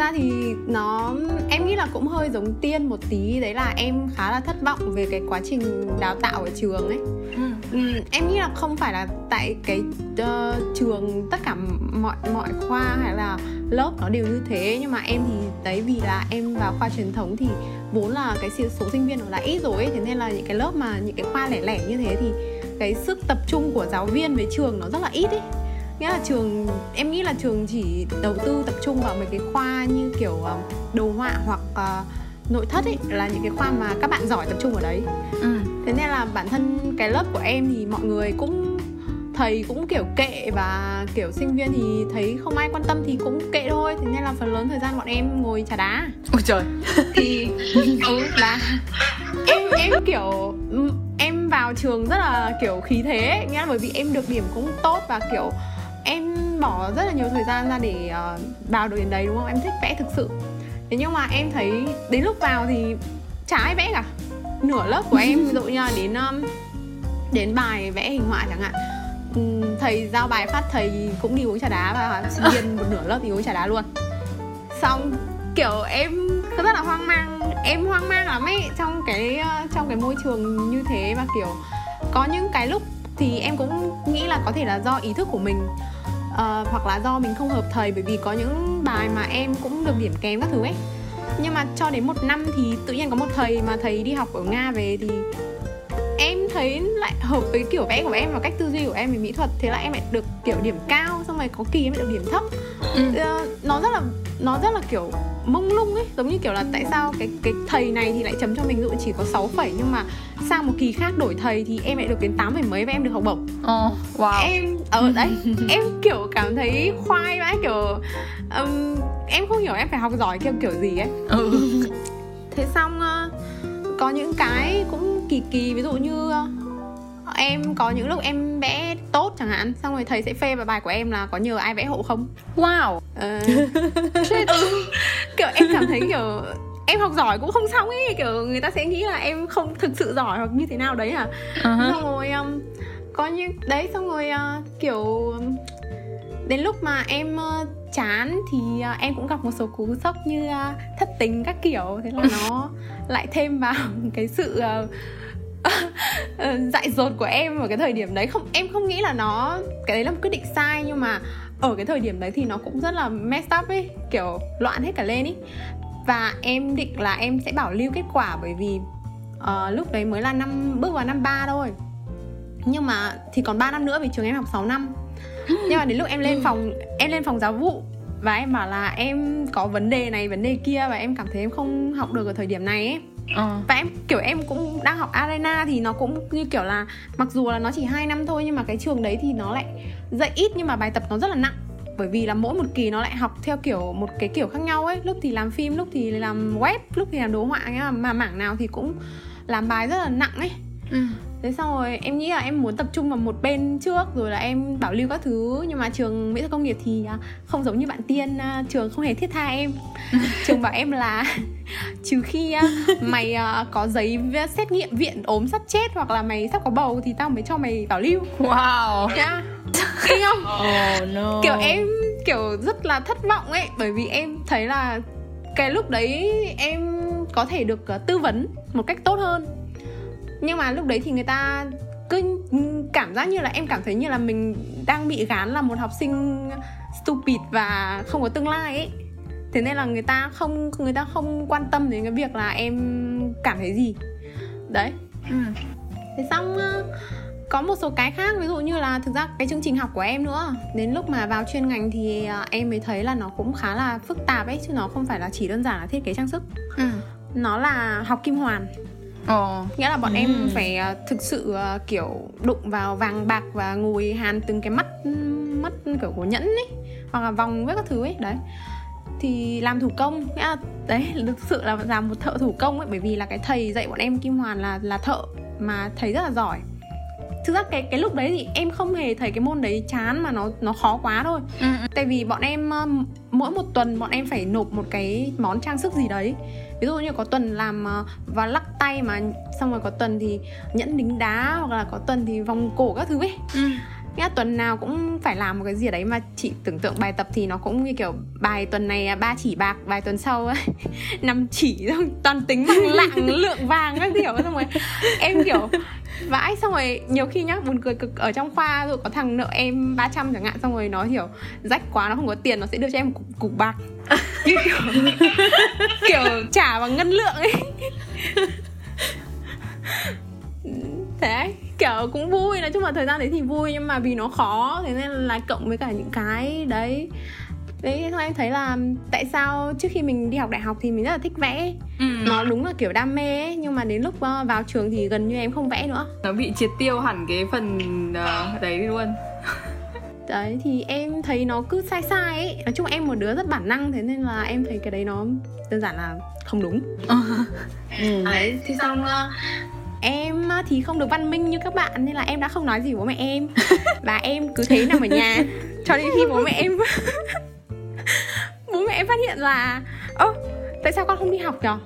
ra thì nó em nghĩ là cũng hơi giống tiên một tí. Đấy là em khá là thất vọng về cái quá trình đào tạo ở trường ấy. Ừ. Ừ, em nghĩ là không phải là tại cái uh, trường tất cả mọi mọi khoa hay là lớp nó đều như thế. Nhưng mà em thì đấy vì là em vào khoa truyền thống thì vốn là cái số sinh viên nó đã ít rồi ấy, thế nên là những cái lớp mà những cái khoa lẻ lẻ như thế thì cái sức tập trung của giáo viên với trường nó rất là ít ấy nghĩa là trường em nghĩ là trường chỉ đầu tư tập trung vào mấy cái khoa như kiểu ờ, đồ họa hoặc uh, nội thất ấy là những cái khoa mà các bạn giỏi tập trung ở đấy. Ừ. thế nên là bản thân cái lớp của em thì mọi người cũng thầy cũng kiểu kệ và kiểu sinh viên thì thấy không ai quan tâm thì cũng kệ thôi. Thế nên là phần lớn thời gian bọn em ngồi trà đá. Ôi trời. Thì ừ là em em kiểu em vào trường rất là kiểu khí thế nghĩa là bởi vì em được điểm cũng tốt và kiểu bỏ rất là nhiều thời gian ra để uh, vào được đến đấy đúng không? Em thích vẽ thực sự. Thế nhưng mà em thấy đến lúc vào thì chả ai vẽ cả. Nửa lớp của em ví dụ như là đến um, đến bài vẽ hình họa chẳng hạn thầy giao bài phát thầy cũng đi uống trà đá và sinh viên một nửa lớp đi uống trà đá luôn. Xong kiểu em rất là hoang mang. Em hoang mang lắm ấy trong cái ờ, trong cái môi trường như thế và kiểu có những cái lúc thì em cũng nghĩ là có thể là do ý thức của mình uh, hoặc là do mình không hợp thầy bởi vì có những bài mà em cũng được điểm kém các thứ ấy. Nhưng mà cho đến một năm thì tự nhiên có một thầy mà thầy đi học ở nga về thì thấy lại hợp với kiểu vẽ của em và cách tư duy của em về mỹ thuật thế là em lại được kiểu điểm cao xong rồi có kỳ em lại được điểm thấp ừ. uh, nó rất là nó rất là kiểu mông lung ấy giống như kiểu là tại sao cái cái thầy này thì lại chấm cho mình dụ chỉ có 6 phẩy nhưng mà sang một kỳ khác đổi thầy thì em lại được đến 8 phẩy mấy và em được học bổng oh, wow. em ở ờ, đấy em kiểu cảm thấy khoai vãi kiểu um, em không hiểu em phải học giỏi kiểu kiểu gì ấy ừ. thế xong uh, có những cái cũng kỳ kỳ ví dụ như uh, em có những lúc em vẽ tốt chẳng hạn xong rồi thầy sẽ phê vào bài của em là có nhờ ai vẽ hộ không? Wow. Uh, kiểu em cảm thấy kiểu em học giỏi cũng không xong ấy kiểu người ta sẽ nghĩ là em không thực sự giỏi hoặc như thế nào đấy à. Uh-huh. xong rồi um, có như đấy xong rồi uh, kiểu đến lúc mà em uh, chán thì uh, em cũng gặp một số cú sốc như uh, thất tình các kiểu. Thế là nó lại thêm vào cái sự uh, dại dột của em ở cái thời điểm đấy. Không em không nghĩ là nó cái đấy là một quyết định sai nhưng mà ở cái thời điểm đấy thì nó cũng rất là messed up ấy kiểu loạn hết cả lên ấy. Và em định là em sẽ bảo lưu kết quả bởi vì uh, lúc đấy mới là năm bước vào năm ba thôi. Nhưng mà thì còn 3 năm nữa vì trường em học 6 năm nhưng mà đến lúc em lên ừ. phòng em lên phòng giáo vụ và em bảo là em có vấn đề này vấn đề kia và em cảm thấy em không học được ở thời điểm này ấy. Ờ. và em kiểu em cũng đang học arena thì nó cũng như kiểu là mặc dù là nó chỉ hai năm thôi nhưng mà cái trường đấy thì nó lại dạy ít nhưng mà bài tập nó rất là nặng. Bởi vì là mỗi một kỳ nó lại học theo kiểu một cái kiểu khác nhau ấy. Lúc thì làm phim lúc thì làm web lúc thì làm đồ họa mà, mà mảng nào thì cũng làm bài rất là nặng ấy. Ừ thế xong rồi em nghĩ là em muốn tập trung vào một bên trước rồi là em bảo lưu các thứ. Nhưng mà trường mỹ thuật công nghiệp thì à, không giống như bạn tiên à, trường không hề thiết tha em. Trường bảo em là trừ khi mày à, có giấy xét nghiệm viện ốm sắp chết hoặc là mày sắp có bầu thì tao mới cho mày bảo lưu. Wow. Yeah. kinh không? Oh, no. kiểu em kiểu rất là thất vọng ấy bởi vì em thấy là cái lúc đấy em có thể được tư vấn một cách tốt hơn nhưng mà lúc đấy thì người ta cứ cảm giác như là em cảm thấy như là mình đang bị gán là một học sinh stupid và không có tương lai ấy. Thế nên là người ta không người ta không quan tâm đến cái việc là em cảm thấy gì. Đấy. Ừ. thế xong có một số cái khác ví dụ như là thực ra cái chương trình học của em nữa. Đến lúc mà vào chuyên ngành thì à, em mới thấy là nó cũng khá là phức tạp ấy chứ nó không phải là chỉ đơn giản là thiết kế trang sức. Ừ. nó là học kim hoàn Ồ. Nghĩa là bọn ừ. em phải uh, thực sự uh, kiểu đụng vào vàng bạc và ngồi hàn từng cái mắt mắt kiểu của nhẫn ấy hoặc là vòng với các thứ ấy đấy thì làm thủ công nghĩa là đấy thực sự là làm một thợ thủ công ấy bởi vì là cái thầy dạy bọn em kim hoàn là là thợ mà thầy rất là giỏi thực ra cái cái lúc đấy thì em không hề thấy cái môn đấy chán mà nó nó khó quá thôi ừ. tại vì bọn em mỗi một tuần bọn em phải nộp một cái món trang sức gì đấy ví dụ như có tuần làm uh, và lắc tay mà xong rồi có tuần thì nhẫn đính đá hoặc là có tuần thì vòng cổ các thứ ấy ừ. Nghĩa tuần nào cũng phải làm một cái gì đấy mà chị tưởng tượng bài tập thì nó cũng như kiểu bài tuần này ba chỉ bạc bài tuần sau năm chỉ xong toàn tính bằng lạng lượng vàng các kiểu. Xong rồi em kiểu vãi xong rồi nhiều khi nhá buồn cười cực ở trong khoa rồi có thằng nợ em 300 chẳng hạn xong rồi nó hiểu rách quá nó không có tiền nó sẽ đưa cho em một cục, cục bạc. Kiểu kiểu trả bằng ngân lượng ấy. Thế kiểu cũng vui nói chung là thời gian đấy thì vui nhưng mà vì nó khó thế nên là cộng với cả những cái đấy. Đấy thôi em thấy là tại sao trước khi mình đi học đại học thì mình rất là thích vẽ. Ừ. nó đúng là kiểu đam mê ấy nhưng mà đến lúc ờ, vào trường thì gần như em không vẽ nữa. Nó bị triệt tiêu hẳn cái phần uh, đấy luôn. Đấy thì em thấy nó cứ sai sai ấy. Nói chung em một đứa rất bản năng thế nên là em thấy cái đấy nó đơn giản là không đúng. Ừ. đấy thì xong em thì không được văn minh như các bạn nên là em đã không nói gì với bố mẹ em. Và em cứ thế nằm ở nhà cho đến khi bố mẹ em bố mẹ em phát hiện là ơ tại sao con không đi học nhở?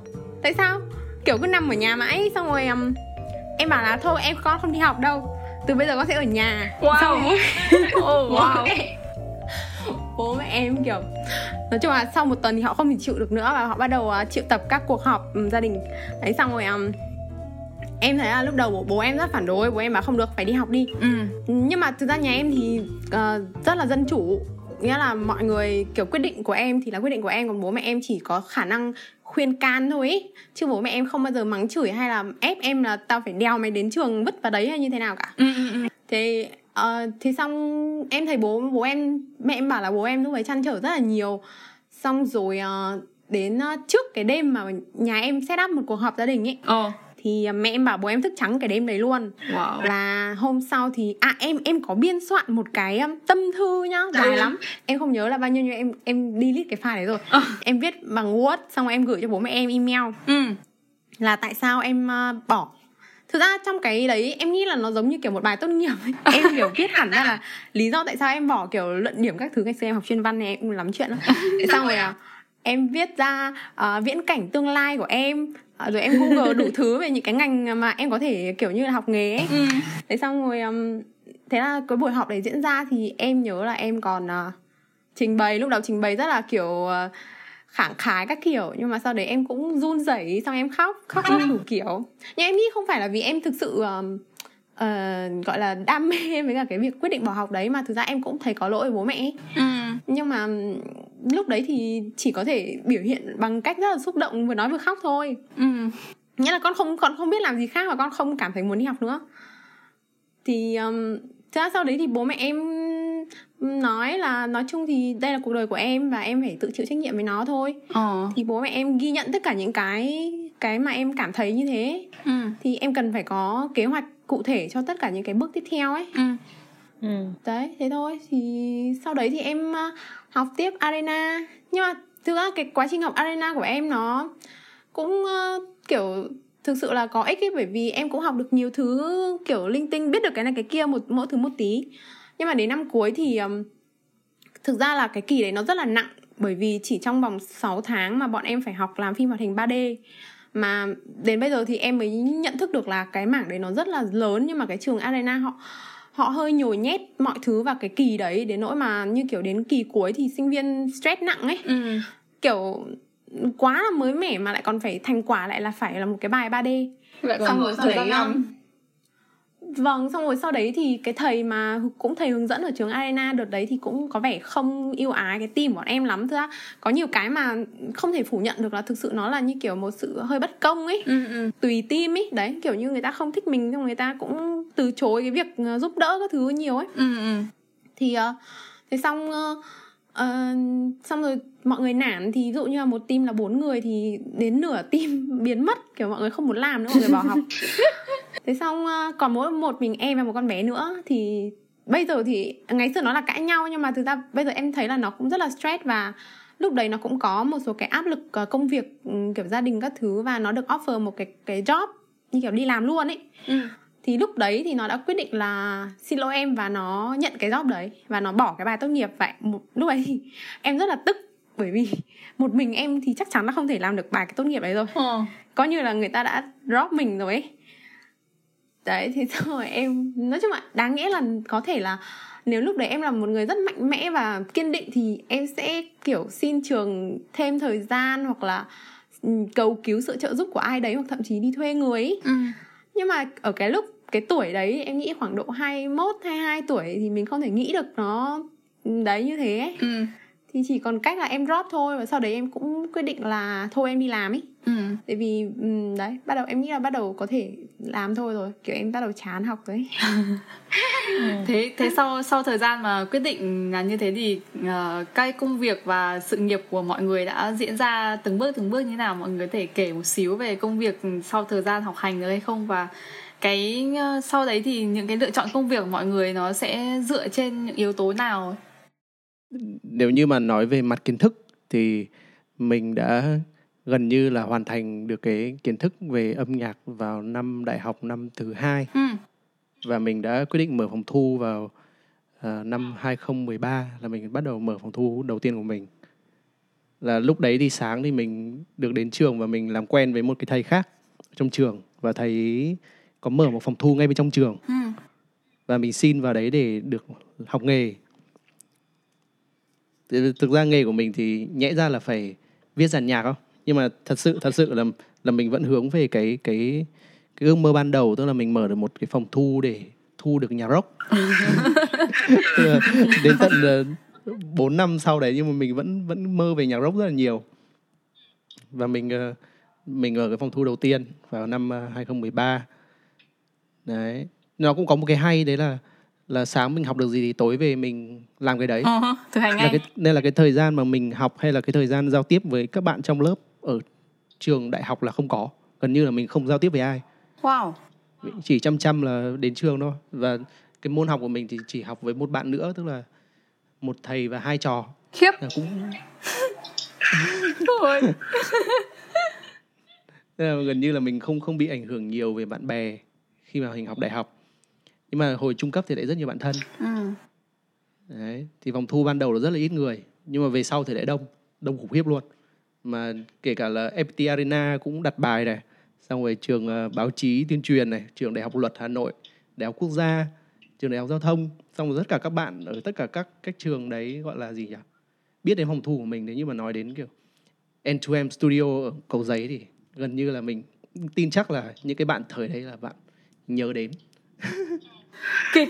Tại sao? Kiểu cứ nằm ở nhà mãi xong rồi um, em bảo là thôi em con không đi học đâu. Từ bây giờ con sẽ ở nhà. Wow. xong rồi oh, wow. bố, mẹ, bố mẹ em kiểu nói chung là sau một tuần thì họ không thể chịu được nữa và họ bắt đầu uh, triệu tập các cuộc họp um, gia đình. Đấy xong rồi um, em thấy là lúc đầu bố, bố em rất phản đối bố em bảo không được phải đi học đi ừ. nhưng mà thực ra nhà em thì uh, rất là dân chủ nghĩa là mọi người kiểu quyết định của em thì là quyết định của em còn bố mẹ em chỉ có khả năng khuyên can thôi ý. chứ bố mẹ em không bao giờ mắng chửi hay là ép em là tao phải đèo mày đến trường vứt vào đấy hay như thế nào cả ừ, ừ, ừ. thế uh, thì xong em thấy bố bố em mẹ em bảo là bố em lúc ấy chăn trở rất là nhiều xong rồi uh, đến uh, trước cái đêm mà nhà em set up một cuộc họp gia đình ấy ờ thì mẹ em bảo bố em thức trắng cái đêm đấy luôn wow. là hôm sau thì à em em có biên soạn một cái um, tâm thư nhá dài ừ. lắm em không nhớ là bao nhiêu nhưng em em list cái file đấy rồi ừ. em viết bằng word xong em gửi cho bố mẹ em email ừ. là tại sao em uh, bỏ thực ra trong cái đấy em nghĩ là nó giống như kiểu một bài tốt nghiệp ấy. em kiểu viết hẳn ra là lý do tại sao em bỏ kiểu luận điểm các thứ ngày xưa em học chuyên văn này em cũng lắm chuyện lắm xong rồi à em viết ra uh, viễn cảnh tương lai của em rồi em google đủ thứ về những cái ngành mà em có thể kiểu như là học nghề ấy ừ. thế xong rồi um, thế là cái buổi họp đấy diễn ra thì em nhớ là em còn uh, trình bày lúc đầu trình bày rất là kiểu uh, khẳng khái các kiểu nhưng mà sau đấy em cũng run rẩy xong em khóc khóc đủ kiểu nhưng em nghĩ không phải là vì em thực sự uh, uh, gọi là đam mê với cả cái việc quyết định bỏ học đấy mà thực ra em cũng thấy có lỗi với bố mẹ ừ. nhưng mà lúc đấy thì chỉ có thể biểu hiện bằng cách rất là xúc động vừa nói vừa khóc thôi ừ. nghĩa là con không con không biết làm gì khác và con không cảm thấy muốn đi học nữa thì um, thế ra sau đấy thì bố mẹ em nói là nói chung thì đây là cuộc đời của em và em phải tự chịu trách nhiệm với nó thôi ờ. thì bố mẹ em ghi nhận tất cả những cái cái mà em cảm thấy như thế ừ. thì em cần phải có kế hoạch cụ thể cho tất cả những cái bước tiếp theo ấy ừ. Ừ. đấy thế thôi thì sau đấy thì em uh, học tiếp arena. Nhưng mà thực ra cái quá trình học arena của em nó cũng uh, kiểu thực sự là có ích ấy bởi vì em cũng học được nhiều thứ kiểu linh tinh biết được cái này cái kia một mỗi thứ một tí. Nhưng mà đến năm cuối thì um, thực ra là cái kỳ đấy nó rất là nặng bởi vì chỉ trong vòng 6 tháng mà bọn em phải học làm phim hoạt hình 3D mà đến bây giờ thì em mới nhận thức được là cái mảng đấy nó rất là lớn nhưng mà cái trường Arena họ họ hơi nhồi nhét mọi thứ vào cái kỳ đấy đến nỗi mà như kiểu đến kỳ cuối thì sinh viên stress nặng ấy. Ừ. kiểu quá là mới mẻ mà lại còn phải thành quả lại là phải là một cái bài 3D lại xong rồi thời gian năm Vâng, xong rồi sau đấy thì cái thầy mà cũng thầy hướng dẫn ở trường Arena đợt đấy thì cũng có vẻ không yêu ái cái team của bọn em lắm. Thưa có nhiều cái mà không thể phủ nhận được là thực sự nó là như kiểu một sự hơi bất công ấy. Ừ, ừ. Tùy team ấy, đấy, kiểu như người ta không thích mình xong người ta cũng từ chối cái việc ờ, giúp đỡ các thứ nhiều ấy. Ừ, ừ. Thì uh, thế xong uh, xong rồi mọi người nản thì ví dụ như là một team là bốn người thì đến nửa team biến mất kiểu mọi người không muốn làm nữa mọi người bỏ học thế xong uh, còn mỗi một mình em và một con bé nữa thì bây giờ thì ngày xưa nó là cãi nhau nhưng mà thực ra bây giờ em thấy là nó cũng rất là stress và lúc đấy nó cũng có một số cái áp lực ờ, công việc ừ, kiểu gia đình các thứ và nó được offer một cái cái job như kiểu đi làm luôn ấy ừ thì lúc đấy thì nó đã quyết định là xin lỗi em và nó nhận cái job đấy và nó bỏ cái bài tốt nghiệp vậy một lúc ấy thì em rất là tức bởi vì một mình em thì chắc chắn là không thể làm được bài cái tốt nghiệp đấy rồi ừ. coi như là người ta đã drop mình rồi ấy đấy thì rồi em nói chung là đáng nghĩa là có thể là nếu lúc đấy em là một người rất mạnh mẽ và kiên định thì em sẽ kiểu xin trường thêm thời gian hoặc là ừ, cầu cứu sự trợ giúp của ai đấy hoặc thậm chí đi thuê người ấy. Ừ. nhưng mà ở cái lúc cái tuổi đấy em nghĩ khoảng độ 21, 22 tuổi thì mình không thể nghĩ được nó đấy như thế ấy. Ừ thì chỉ còn cách là em drop thôi và sau đấy em cũng quyết định là thôi em đi làm ấy ừ. tại vì um, đấy bắt đầu em nghĩ là bắt đầu có thể làm thôi rồi kiểu em bắt đầu chán học đấy ừ. thế thế sau sau thời gian mà quyết định là như thế thì uh, cái công việc và sự nghiệp của mọi người đã diễn ra từng bước từng bước như nào mọi người có thể kể một xíu về công việc sau thời gian học hành rồi hay không và cái uh, sau đấy thì những cái lựa chọn công việc của mọi người nó sẽ dựa trên những yếu tố nào? Nếu như mà nói về mặt kiến thức thì mình đã gần như là hoàn thành được cái kiến thức về âm nhạc vào năm đại học năm thứ hai. Ừ. và mình đã quyết định mở phòng thu vào uh, năm 2013 là mình bắt đầu mở phòng thu đầu tiên của mình. Là lúc đấy thì sáng thì mình được đến trường và mình làm quen với một cái thầy khác trong trường. Và thầy có mở một phòng thu ngay bên trong trường. Ừ. và mình xin vào đấy để được học nghề. Thực ra nghề của mình thì nhẽ ra là phải viết dàn nhạc không? Nhưng mà thật sự thật sự là là mình vẫn hướng về cái cái cái ước mơ ban đầu tức là mình mở được một cái phòng thu để thu được nhạc rock. Đến tận 4 ờ, năm sau đấy nhưng mà mình vẫn vẫn mơ về nhạc rock rất là nhiều. Và mình ờ, mình ở cái phòng thu đầu tiên vào năm 2013 ờ, đấy. Nó cũng có một cái hay đấy là là sáng mình học được gì thì tối về mình làm cái đấy. Uh-huh, thực hành ngay. Là cái, nên là cái thời gian mà mình học hay là cái thời gian giao tiếp với các bạn trong lớp ở trường đại học là không có. Gần như là mình không giao tiếp với ai. Wow. Chỉ chăm chăm là đến trường thôi. Và cái môn học của mình thì chỉ học với một bạn nữa tức là một thầy và hai trò. Khiếp. Là cũng thôi. Là gần như là mình không không bị ảnh hưởng nhiều về bạn bè khi mà mình học đại học. Nhưng mà hồi trung cấp thì lại rất nhiều bạn thân. Ừ. đấy thì vòng thu ban đầu là rất là ít người nhưng mà về sau thì lại đông đông khủng khiếp luôn. Mà kể cả là FPT Arena cũng đặt bài này xong rồi trường uh, báo chí tuyên truyền này trường đại học luật Hà Nội đại học quốc gia trường đại học giao thông xong rồi tất cả các bạn ở tất cả các các trường đấy gọi là gì nhỉ? Biết đến phòng thu của mình nếu như mà nói đến kiểu N2M Studio ở cầu giấy thì gần như là mình tin chắc là những cái bạn thời đấy là bạn nhớ đến. Kịp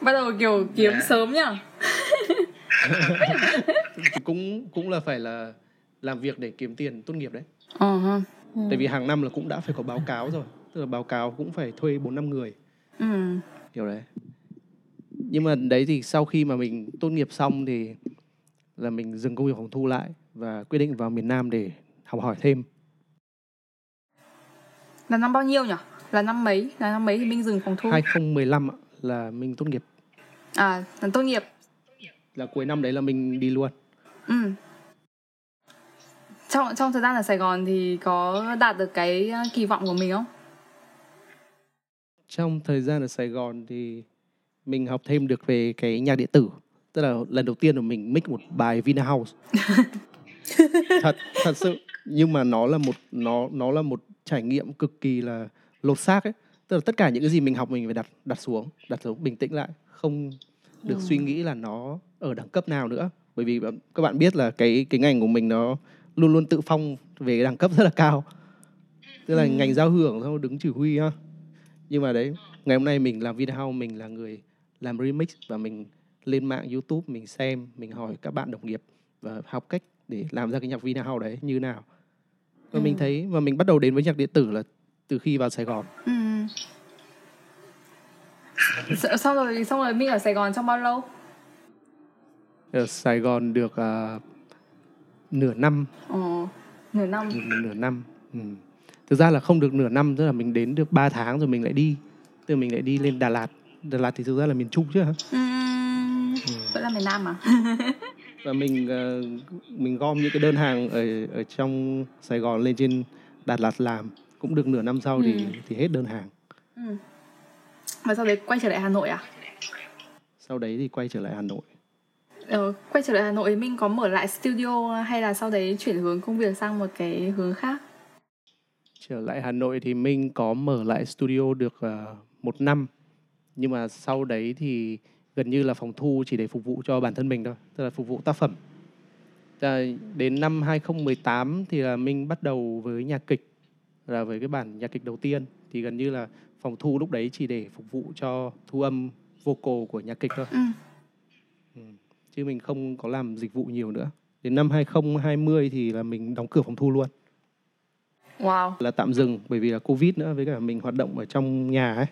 bắt đầu kiểu kiếm yeah. Dạ. sớm nhá cũng cũng là phải là làm việc để kiếm tiền tốt nghiệp đấy. Uh-huh. tại vì hàng năm là cũng đã phải có báo cáo rồi. Tức là báo cáo cũng phải thuê bốn năm người. Ừ. kiểu đấy. Nhưng mà đấy thì sau khi mà mình tốt nghiệp xong thì là mình dừng công việc phòng thu lại và quyết định vào miền Nam để học hỏi thêm. Là năm bao nhiêu nhỉ là năm mấy? Là năm mấy thì mình dừng phòng thu? 2015 là mình tốt nghiệp. À là tốt nghiệp. Là cuối năm đấy là mình đi luôn. Ừ. Trong trong thời gian ở Sài Gòn thì có đạt được cái ờ, kỳ vọng của mình không? Trong thời gian ở Sài Gòn thì mình học thêm được về cái nhạc điện tử. Tức là lần đầu tiên của mình mix một bài Vinahouse thật thật sự. Nhưng mà nó là một nó nó là một trải nghiệm cực kỳ là lột xác ấy tức là tất cả những cái gì mình học mình phải đặt đặt xuống đặt xuống bình tĩnh lại không được ừ. suy nghĩ là nó ở đẳng cấp nào nữa bởi vì các bạn biết là cái cái ngành của mình nó luôn luôn tự phong về cái đẳng cấp rất là cao tức là ừ. ngành giao hưởng thôi đứng chỉ huy ha nhưng mà đấy ngày hôm nay mình làm video mình là người làm remix và mình lên mạng youtube mình xem mình hỏi các bạn đồng nghiệp và học cách để làm ra cái nhạc video đấy như nào và ừ. mình thấy và mình bắt đầu đến với nhạc điện tử là từ khi vào Sài Gòn. Ừ. xong rồi xong rồi mình ở Sài Gòn trong bao lâu? Ở Sài Gòn được uh, nửa năm. Ồ, nửa năm. Nửa, nửa năm. Ừ. Thực ra là không được nửa năm, tức là mình đến được 3 tháng rồi mình lại đi. Từ mình lại đi lên Đà Lạt. Đà Lạt thì thực ra là miền Trung chứ hả? Ừ. ừ. Vẫn là miền Nam mà. và mình uh, mình gom những cái đơn hàng ở ở trong Sài Gòn lên trên Đà Lạt làm cũng được nửa năm sau thì ừ. thì hết đơn hàng. Ừ. và sau đấy quay trở lại Hà Nội à? Sau đấy thì quay trở lại Hà Nội. Ờ, quay trở lại Hà Nội mình có mở lại studio hay là sau đấy chuyển hướng công việc sang một cái hướng khác? Trở lại Hà Nội thì mình có mở lại studio được uh, một năm. Nhưng mà sau đấy thì gần như là phòng thu chỉ để phục vụ cho bản thân mình thôi tức là phục vụ tác phẩm. Đến năm 2018 thì là mình bắt đầu với nhạc kịch là với cái bản nhạc kịch đầu tiên thì gần như là phòng thu lúc đấy chỉ để phục vụ cho thu âm vocal của nhạc kịch thôi. Ừ. Ừ. Chứ mình không có làm dịch vụ nhiều nữa. Đến năm 2020 thì là mình đóng cửa phòng thu luôn. Wow. Là tạm dừng bởi vì là Covid nữa với cả mình hoạt động ở trong nhà ấy.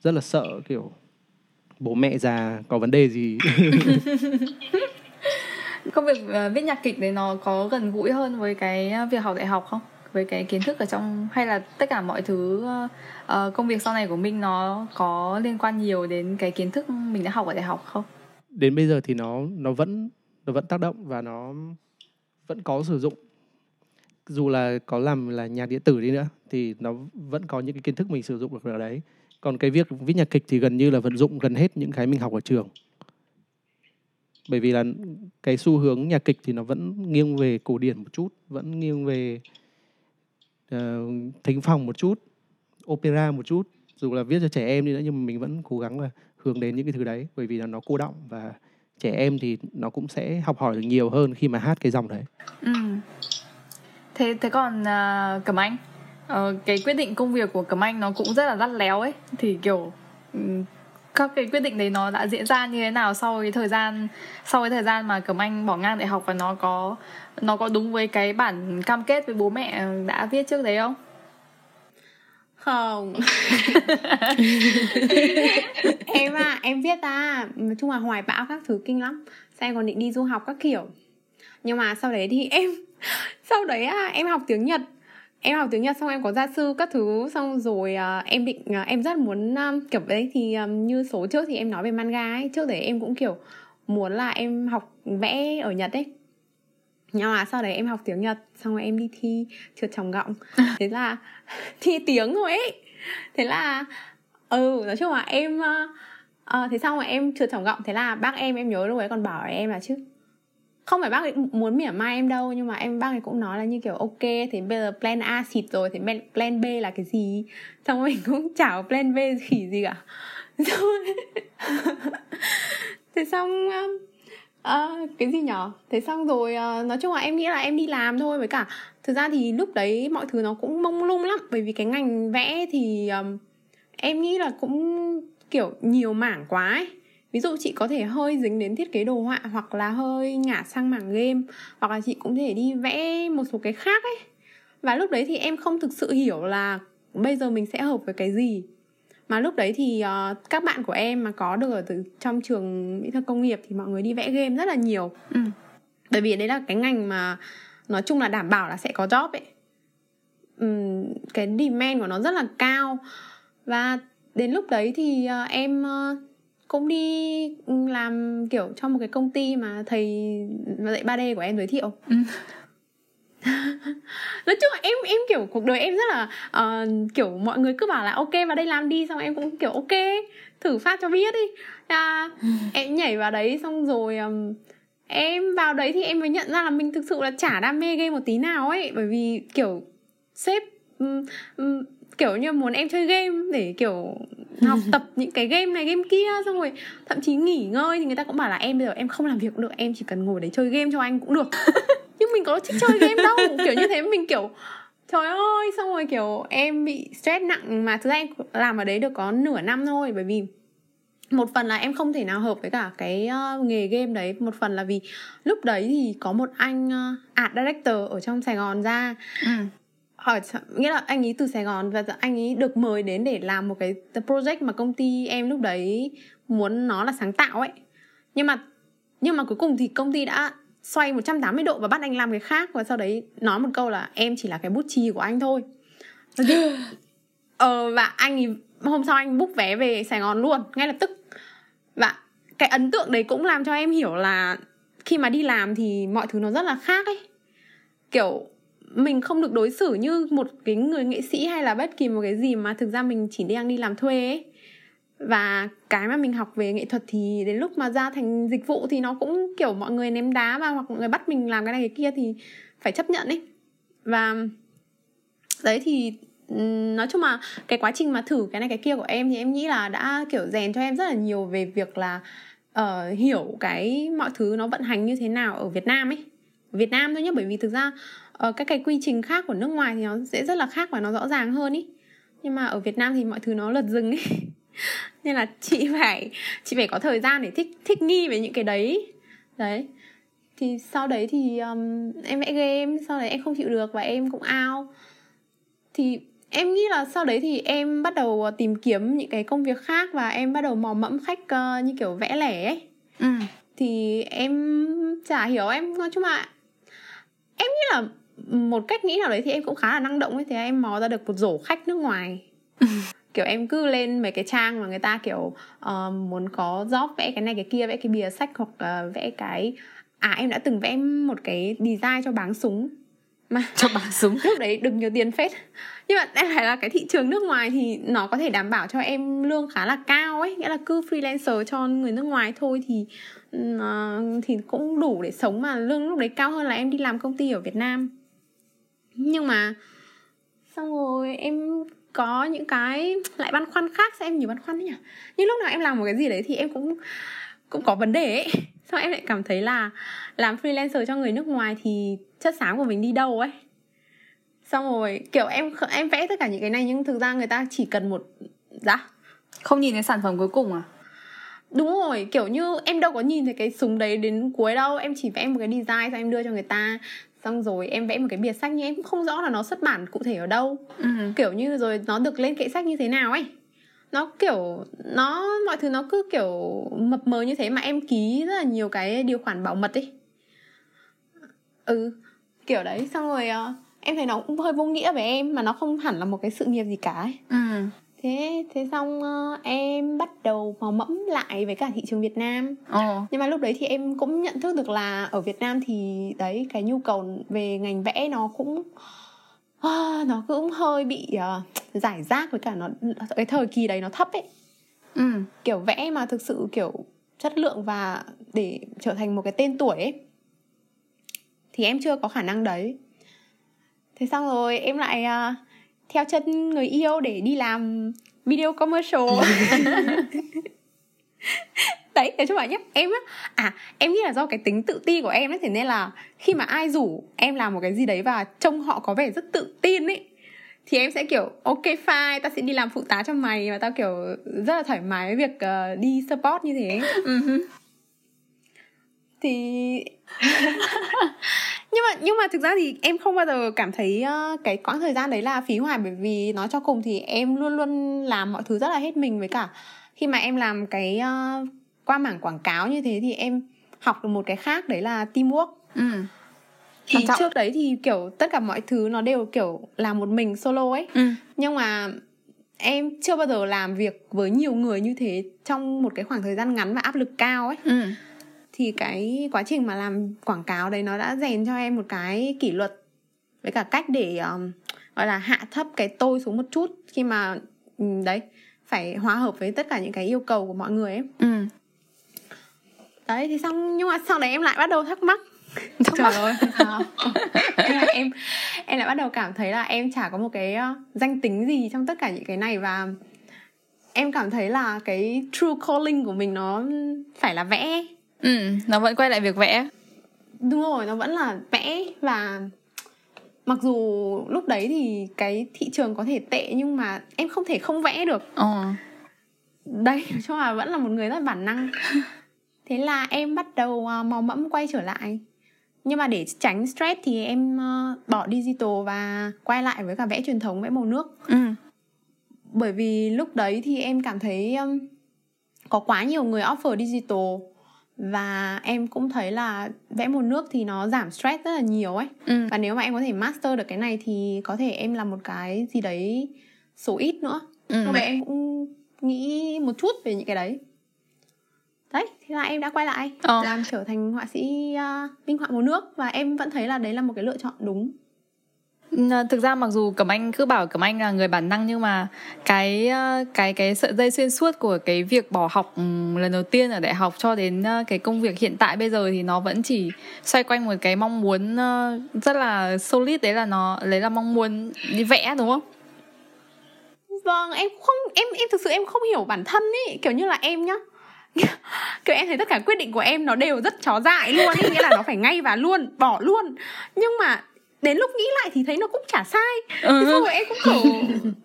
Rất là sợ kiểu bố mẹ già có vấn đề gì. Công việc uh, viết nhạc kịch đấy nó có gần gũi hơn với cái việc học đại học không? Với cái kiến thức ở trong hay là tất cả mọi thứ uh, công việc sau này của mình nó có liên quan nhiều đến cái kiến thức mình đã học ở đại học không? Đến bây giờ thì nó nó vẫn nó vẫn tác động và nó vẫn có sử dụng. Dù là có làm là nhạc điện tử đi nữa thì nó vẫn có những cái kiến thức mình sử dụng được ở đấy. Còn cái việc viết nhạc kịch thì gần như là vận dụng gần hết những cái mình học ở trường. Bởi vì là cái xu hướng nhạc kịch thì nó vẫn nghiêng về cổ điển một chút vẫn nghiêng về uh, thính phòng một chút opera một chút dù là viết cho trẻ em đi nữa nhưng mà mình vẫn cố gắng là hướng đến những cái thứ đấy bởi vì là nó cô động và trẻ em thì nó cũng sẽ học hỏi được nhiều hơn khi mà hát cái dòng đấy. Ừ. Thế thế còn uh, Cẩm Anh, uh, cái quyết định công việc của Cẩm Anh nó cũng rất là lắt léo ấy, thì kiểu ừ, các cái quyết định đấy nó đã diễn ra như thế nào sau cái thời gian sau cái thời gian mà Cẩm Anh bỏ ngang đại học và nó có nó có đúng với cái bản cam kết với bố mẹ đã viết trước đấy không? Không. Em à, em viết à Nói chung là hoài bão các thứ kinh lắm. Sao em còn định đi du học các kiểu. Nhưng mà sau đấy thì em Sau đấy à, em học tiếng Nhật em học tiếng Nhật xong em có gia sư các thứ xong rồi uh, em định uh, em rất muốn um, kiểu đấy thì um, như số trước thì em nói về manga ấy. Trước đấy em cũng kiểu muốn là em học vẽ ở Nhật ấy. Nhưng mà sau đấy em học tiếng Nhật xong rồi em đi thi trượt tròng gọng thế là thi tiếng rồi ấy. Thế là ừ nói chung là em uh, uh, thế xong rồi em trượt tròng gọng thế là bác em em nhớ lúc ấy còn bảo em là chứ không phải bác ấy muốn mỉa mai em đâu nhưng mà em bác ấy cũng nói là như kiểu ok thì bây giờ plan A xịt rồi thì plan B là cái gì? Xong rồi mình cũng chả plan B khỉ gì cả. Thế xong uh, cái gì nhở? Thế xong rồi uh, nói chung là em nghĩ là em đi làm thôi với cả thực ra thì lúc đấy mọi thứ nó cũng mông lung lắm bởi vì cái ngành vẽ thì um, em nghĩ là cũng kiểu nhiều mảng quá ấy ví dụ chị có thể hơi dính đến thiết kế đồ họa hoặc là hơi ngả sang mảng game hoặc là chị cũng thể đi vẽ một số cái khác ấy. Và lúc đấy thì em không thực sự hiểu là bây giờ mình sẽ hợp với cái gì. Mà lúc đấy thì uh, các bạn của em mà có được ở từ trong trường mỹ thuật công nghiệp thì mọi người đi vẽ game rất là nhiều. Ừ. bởi vì đấy là cái ngành mà nói chung là đảm bảo là sẽ có job ấy. Um, cái demand của nó rất là cao. Và đến lúc đấy thì uh, em uh, cũng đi làm kiểu trong một cái công ty mà thầy dạy 3D của em giới thiệu. Ừ. nói chung là em em kiểu cuộc đời em rất là uh, kiểu mọi người cứ bảo là ok vào đây làm đi xong em cũng kiểu ok thử phát cho biết đi à, em nhảy vào đấy xong rồi um, em vào đấy thì em mới nhận ra là mình thực sự là chả đam mê game một tí nào ấy. Bởi vì kiểu sếp um, um, kiểu như muốn em chơi game để kiểu học tập những cái game này game kia xong rồi thậm chí nghỉ ngơi thì người ta cũng bảo là em bây giờ em không làm việc cũng được em chỉ cần ngồi đấy chơi game cho anh cũng được. Nhưng mình có thích chơi game đâu kiểu như thế mình kiểu trời ơi! Xong rồi kiểu em bị stress nặng mà thực ra em làm ở đấy được có nửa năm thôi bởi vì một phần là em không thể nào hợp với cả cái uh, nghề game đấy một phần là vì lúc đấy thì có một anh uh, art director ở trong sài gòn ra. Ừ hỏi nghĩa là anh ấy từ Sài Gòn và anh ấy được mời đến để làm một cái project mà công ty em lúc đấy muốn nó là sáng tạo ấy. Nhưng mà nhưng mà cuối cùng thì công ty đã xoay 180 độ và bắt anh làm cái khác và sau đấy nói một câu là em chỉ là cái bút chì của anh thôi. Ờ, và anh ấy, hôm sau anh book vé về Sài Gòn luôn ngay lập tức. Và cái ấn tượng đấy cũng làm cho em hiểu là khi mà đi làm thì mọi thứ nó rất là khác ấy. Kiểu mình không được đối xử như một cái người nghệ sĩ hay là bất kỳ một cái gì mà thực ra mình chỉ đang đi làm thuê ấy. Và cái mà mình học về nghệ thuật thì đến lúc mà ra thành dịch vụ thì nó cũng kiểu mọi người ném đá vào hoặc mọi người bắt mình làm cái này cái kia thì phải chấp nhận ấy. Và đấy thì nói chung là cái quá trình mà thử cái này cái kia của em thì em nghĩ là đã kiểu rèn cho em rất là nhiều về việc là uh, hiểu cái mọi thứ nó vận hành như thế nào ở Việt Nam ấy. Việt Nam thôi nhé bởi vì thực ra uh, các cái quy trình khác của nước ngoài thì nó sẽ rất là khác và nó rõ ràng hơn ý. Nhưng mà ở Việt Nam thì mọi thứ nó lật rừng ý. Nên là chị phải chị phải có thời gian để thích thích nghi với những cái đấy đấy. Thì sau đấy thì um, em vẽ game sau đấy em không chịu được và em cũng ao. Thì em nghĩ là sau đấy thì em bắt đầu tìm kiếm những cái công việc khác và em bắt đầu mò mẫm khách uh, như kiểu vẽ lẻ ấy. Ừ. thì em chả hiểu em nói chung là em nghĩ là một cách nghĩ nào đấy thì em cũng khá là năng động ấy thì em mò ra được một rổ khách nước ngoài. Kiểu em cứ lên mấy cái trang mà người ta kiểu uh, muốn có job vẽ cái này cái kia vẽ cái bìa sách hoặc uh, vẽ cái à em đã từng vẽ một cái design cho báng súng. Mà cho báng súng. lúc đấy được nhiều tiền phết. Nhưng mà em phải là cái thị trường nước ngoài thì nó có thể đảm bảo cho em lương khá là cao ấy nghĩa là cứ freelancer cho người nước ngoài thôi thì uh, thì cũng đủ để sống mà lương lúc đấy cao hơn là em đi làm công ty ở Việt Nam nhưng mà xong rồi em có những cái lại băn khoăn khác sao em nhiều băn khoăn đấy nhỉ? Nhưng lúc nào em làm một cái gì đấy thì em cũng cũng có vấn đề ấy. Sao em lại cảm thấy là làm freelancer cho người nước ngoài thì chất xám của mình đi đâu ấy? Xong rồi kiểu em em vẽ tất cả những cái này nhưng thực ra người ta chỉ cần một dạ? Không nhìn thấy sản phẩm cuối cùng à? Đúng rồi kiểu như em đâu có nhìn thấy cái súng đấy đến cuối đâu. Em chỉ vẽ một cái design xong em đưa cho người ta xong rồi em vẽ một cái bìa sách nhưng em cũng không rõ là nó xuất bản cụ thể ở đâu ừ. kiểu như rồi nó được lên kệ sách như thế nào ấy nó kiểu nó mọi thứ nó cứ kiểu mập mờ như thế mà em ký rất là nhiều cái điều khoản bảo mật ấy ừ kiểu đấy xong rồi uh, em thấy nó cũng hơi vô nghĩa với em mà nó không hẳn là một cái sự nghiệp gì cả ấy. Ừ. thế thế xong uh, em bắt đầu mò mẫm lại với cả thị trường Việt Nam ừ. nhưng mà lúc đấy thì em cũng nhận thức được là ở Việt Nam thì đấy cái nhu cầu về ngành vẽ nó cũng uh, nó cũng hơi bị uh, giải rác với cả nó cái thời kỳ đấy nó thấp ấy ừ. kiểu vẽ mà thực sự kiểu chất lượng và để trở thành một cái tên tuổi ấy thì em chưa có khả năng đấy thế xong rồi em lại uh, theo chân người yêu để đi làm video commercial đấy nói cho bạn nhé em á à em nghĩ là do cái tính tự tin của em ấy thế nên là khi mà ai rủ em làm một cái gì đấy và trông họ có vẻ rất tự tin ấy thì em sẽ kiểu ok fine ta sẽ đi làm phụ tá cho mày và tao kiểu rất là thoải mái với việc uh, đi support như thế. Ừ thì nhưng mà nhưng mà thực ra thì em không bao giờ cảm thấy uh, cái quãng thời gian đấy là phí hoài bởi vì nói cho cùng thì em luôn luôn làm mọi thứ rất là hết mình với cả khi mà em làm cái uh, qua mảng quảng cáo như thế thì em học được một cái khác đấy là teamwork ừ. thì trước đấy thì kiểu tất cả mọi thứ nó đều kiểu làm một mình solo ấy ừ. nhưng mà em chưa bao giờ làm việc với nhiều người như thế trong một cái khoảng thời gian ngắn và áp lực cao ấy ừ. Thì cái quá trình mà làm quảng cáo đấy nó đã rèn cho em một cái kỷ luật với cả cách để um, gọi là hạ thấp cái tôi xuống một chút khi mà um, đấy phải hòa hợp với tất cả những cái yêu cầu của mọi người ấy. Ừ. Đấy thì xong nhưng mà sau đấy em lại bắt đầu thắc mắc. Thắc trời ơi em em lại bắt đầu cảm thấy là em chả có một cái uh, danh tính gì trong tất cả những cái này và em cảm thấy là cái true calling của mình nó phải là vẽ ừ nó vẫn quay lại việc vẽ. Đúng rồi nó vẫn là vẽ và mặc dù lúc đấy thì cái thị trường có thể tệ nhưng mà em không thể không vẽ được. Ờ. đây nói chung là vẫn là một người rất bản năng. Thế là em bắt đầu uh, mò mẫm quay trở lại. Nhưng mà để tránh stress thì em uh, bỏ digital và quay lại với cả vẽ truyền thống vẽ màu nước. Ừ. bởi vì lúc đấy thì em cảm thấy có quá nhiều người offer digital và em cũng thấy là vẽ màu nước thì nó giảm stress rất là nhiều ấy ừ. và nếu mà em có thể master được cái này thì có thể em làm một cái gì đấy số ít nữa ừ. em cũng nghĩ một chút về những cái đấy đấy thế là em đã quay lại ờ. làm trở thành họa sĩ uh, minh họa màu nước và em vẫn thấy là đấy là một cái lựa chọn đúng thực ra mặc dù cẩm anh cứ bảo cẩm anh là người bản năng nhưng mà cái ờ, cái cái sợi dây xuyên suốt của cái việc bỏ học ừ, lần đầu tiên ở đại học cho đến ờ, cái công việc hiện tại bây giờ thì nó vẫn chỉ xoay quanh một cái mong muốn ờ, rất là solid, đấy là nó lấy là mong muốn đi vẽ, đúng không? Vâng em không, em em thực sự em không hiểu bản thân ý. Kiểu như là em nhá. Kiểu em thấy tất cả quyết định của em nó đều rất chó dại luôn ý. Nghĩa là nó phải ngay và luôn, bỏ luôn. Nhưng mà đến lúc nghĩ lại thì thấy nó cũng chả sai. Ừ. xong rồi em cũng kiểu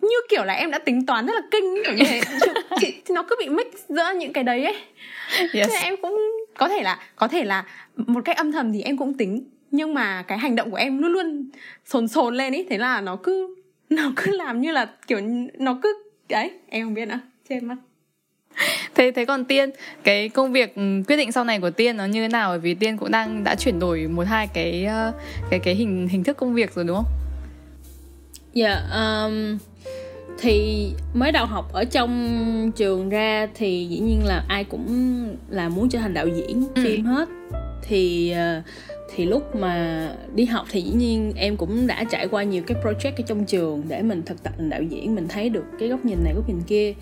như kiểu là em đã tính toán rất là kinh kiểu như thế. Chị, nó cứ bị mix giữa những cái đấy ấy. Yes. Thế em cũng có thể là có thể là một cách âm thầm thì em cũng tính nhưng mà cái hành động của em luôn luôn sồn sồn lên ấy thế là nó cứ nó cứ làm như là kiểu nó cứ đấy em không biết nữa. Trên mắt thế thế còn tiên cái công việc ừ, quyết định sau này của tiên nó như thế nào? Bởi vì tiên cũng đang đã chuyển đổi một hai cái ờ, cái cái hình hình thức công việc rồi đúng không? Dạ yeah, um, thì mới đầu học ở trong trường ra thì dĩ nhiên là ai cũng là muốn trở thành đạo diễn ừ. phim hết. Thì ờ, thì lúc mà đi học thì dĩ nhiên em cũng đã trải qua nhiều cái project ở trong trường để mình thực tập thành đạo diễn. Mình thấy được cái góc nhìn này góc nhìn kia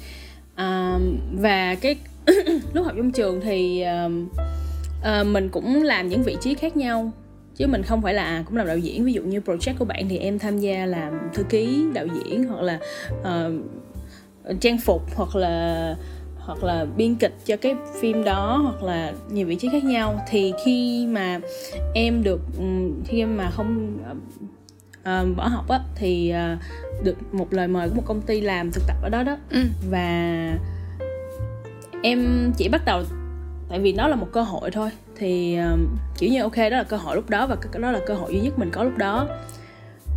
và cái lúc học trong trường thì uh, uh, mình cũng làm những vị trí khác nhau. Chứ mình không phải là à, cũng làm đạo diễn. Ví dụ như project của bạn thì em tham gia làm thư ký đạo diễn hoặc là uh, trang phục hoặc là hoặc là biên kịch cho cái phim đó hoặc là nhiều vị trí khác nhau. Thì khi mà em được khi em mà không uh, bỏ học á thì uh, được một lời mời của một công ty làm thực tập ở đó đó. Ừ. và em chỉ bắt đầu tại vì nó là một cơ hội thôi. Thì uh, kiểu như ok đó là cơ hội lúc đó và đó là cơ hội duy nhất mình có lúc đó.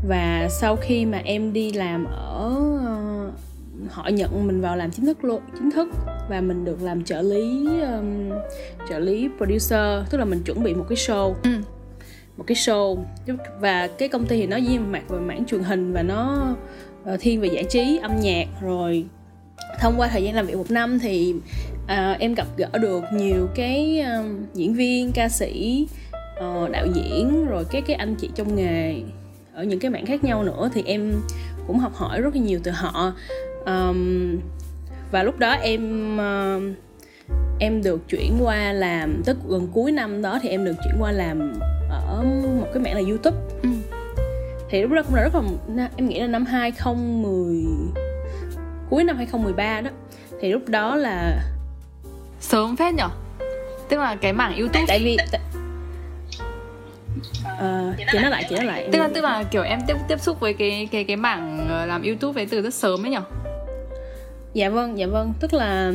Và sau khi mà em đi làm ở uh, họ nhận mình vào làm chính thức luôn chính thức. Và mình được làm trợ lý um, trợ lý producer tức là mình chuẩn bị một cái show. Ừ một cái show. Và cái công ty thì nó diêm mặt về mảng truyền hình và nó ờ, thiên về giải trí âm nhạc. Rồi thông qua thời gian làm việc một năm thì à, em gặp gỡ được nhiều cái uh, diễn viên ca sĩ uh, đạo diễn rồi các cái anh chị trong nghề ở những cái mảng khác nhau nữa thì em cũng học hỏi rất là nhiều từ họ. Um, và lúc đó em uh, em được chuyển qua làm tức gần cuối năm đó thì em được chuyển qua làm ở một cái mạng là youtube. Ừ. thì lúc đó cũng là rất là em nghĩ là năm 2010 cuối cuối năm 2013 đó. Thì lúc đó là sớm phết nhở? Tức là cái mảng youtube. tại vì t- uh, chị nói lại chị nói lại. Tức là tức là kiểu em tiếp tiếp xúc với cái cái cái mảng ờ, làm youtube ấy từ rất sớm ấy nhở? Dạ vâng dạ vâng. Tức là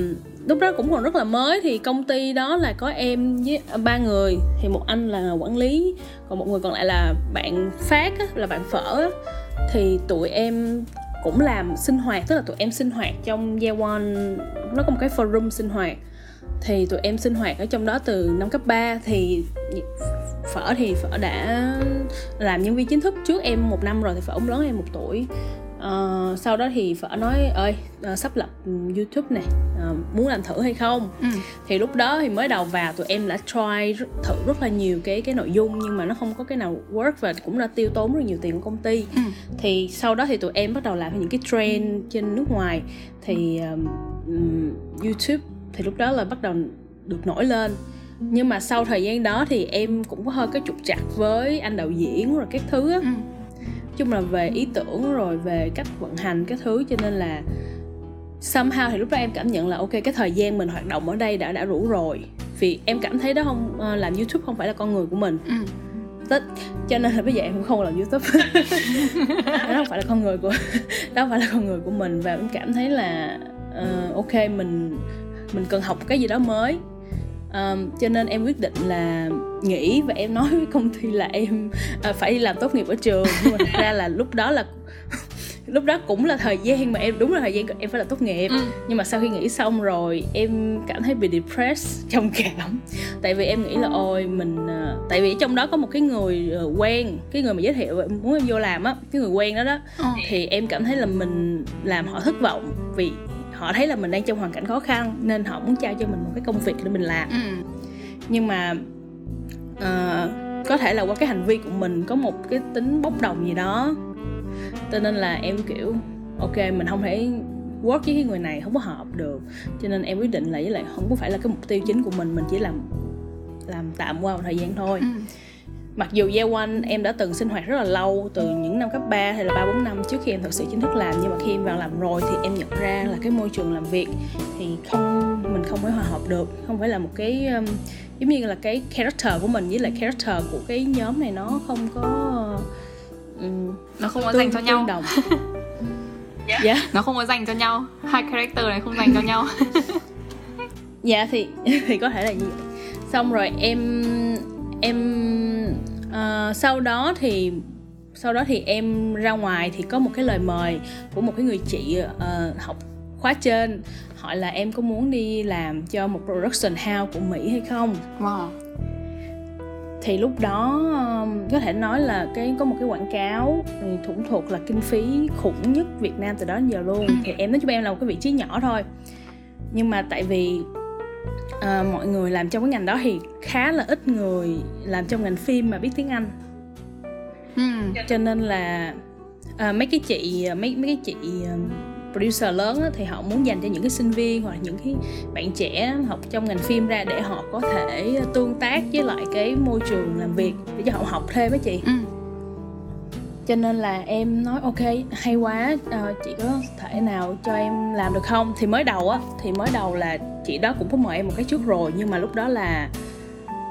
lúc đó cũng còn rất là mới thì công ty đó là có em với ba người thì một anh là quản lý còn một người còn lại là bạn phát á, là bạn phở á. thì tụi em cũng làm sinh hoạt tức là tụi em sinh hoạt trong year one nó có một cái forum sinh hoạt thì tụi em sinh hoạt ở trong đó từ năm cấp 3 thì phở thì phở đã làm nhân viên chính thức trước em một năm rồi thì phở ông lớn em một tuổi uh, sau đó thì phở nói ơi uh, sắp lập youtube này uh, muốn làm thử hay không ừ. thì lúc đó thì mới đầu vào tụi em đã try thử rất là nhiều cái cái nội dung nhưng mà nó không có cái nào work và cũng đã tiêu tốn rất nhiều tiền của công ty ừ. thì sau đó thì tụi em bắt đầu làm những cái trend trên nước ngoài thì um, youtube thì lúc đó là bắt đầu được nổi lên nhưng mà sau thời gian đó thì em cũng có hơi cái trục trặc với anh đạo diễn rồi các thứ á ừ. Chung là về ý tưởng rồi về cách vận hành các thứ cho nên là somehow thì lúc đó em cảm nhận là ok cái thời gian mình hoạt động ở đây đã đã đủ rồi. Vì em cảm thấy đó không uh, làm youtube không phải là con người của mình. Ừ. Tất, cho nên là bây giờ em cũng không làm youtube. Đó không phải là con người của đó không phải là con người của mình. Và em cảm thấy là uh, ok mình mình cần học cái gì đó mới um, cho nên em quyết định là nghỉ và em nói với công ty là em uh, phải đi làm tốt nghiệp ở trường nhưng mà ra là lúc đó là lúc đó cũng là thời gian mà em đúng là thời gian em phải là tốt nghiệp ừ. nhưng mà sau khi nghỉ xong rồi em cảm thấy bị depressed trầm cảm tại vì em nghĩ là ôi mình uh, tại vì trong đó có một cái người uh, quen cái người mà giới thiệu muốn em vô làm á cái người quen đó đó ừ. thì em cảm thấy là mình làm họ thất vọng vì họ thấy là mình đang trong hoàn cảnh khó khăn nên họ muốn trao cho mình một cái công việc để mình làm. Ừ. nhưng mà uh, có thể là qua cái hành vi của mình có một cái tính bốc đồng gì đó cho nên là em kiểu ok mình không thể work với cái người này không có hợp được. Cho nên em quyết định là với lại không có phải là cái mục tiêu chính của mình mình chỉ làm làm tạm qua một thời gian thôi. Ừ mặc dù gieo quanh em đã từng sinh hoạt rất là lâu từ những năm cấp 3 hay là ba bốn năm trước khi em thật sự chính thức làm. Nhưng mà khi em vào làm rồi thì em nhận ra là cái môi trường làm việc thì không mình không phải hòa hợp được. Không phải là một cái um, giống như là cái character của mình với lại character của cái nhóm này nó không có um, nó không có dành cho nhau. đồng. Yeah. yeah. nó không có dành cho nhau. Hai character này không dành cho nhau. Dạ thì thì có thể là vậy. Xong rồi em em uh, sau đó thì sau đó thì em ra ngoài thì có một cái lời mời của một cái người chị uh, học khóa trên. Hỏi là em có muốn đi làm cho một production house của Mỹ hay không? Wow. thì lúc đó um, có thể nói là cái có một cái quảng cáo thì thủng thuộc là kinh phí khủng nhất Việt Nam từ đó đến giờ luôn. Thì em nói cho em là một cái vị trí nhỏ thôi. Nhưng mà tại vì à, mọi người làm trong cái ngành đó thì khá là ít người làm trong ngành phim mà biết tiếng anh. Hmm. cho nên là à, mấy cái chị mấy mấy cái chị producer lớn thì họ muốn dành cho những cái sinh viên hoặc là những cái bạn trẻ học trong ngành phim ra để họ có thể tương tác với lại cái môi trường làm việc. Để cho họ học thêm với chị. Ừ cho nên là em nói ok hay quá à, chị có thể nào cho em làm được không? Thì mới đầu á thì mới đầu là chị đó cũng có mời em một cái trước rồi nhưng mà lúc đó là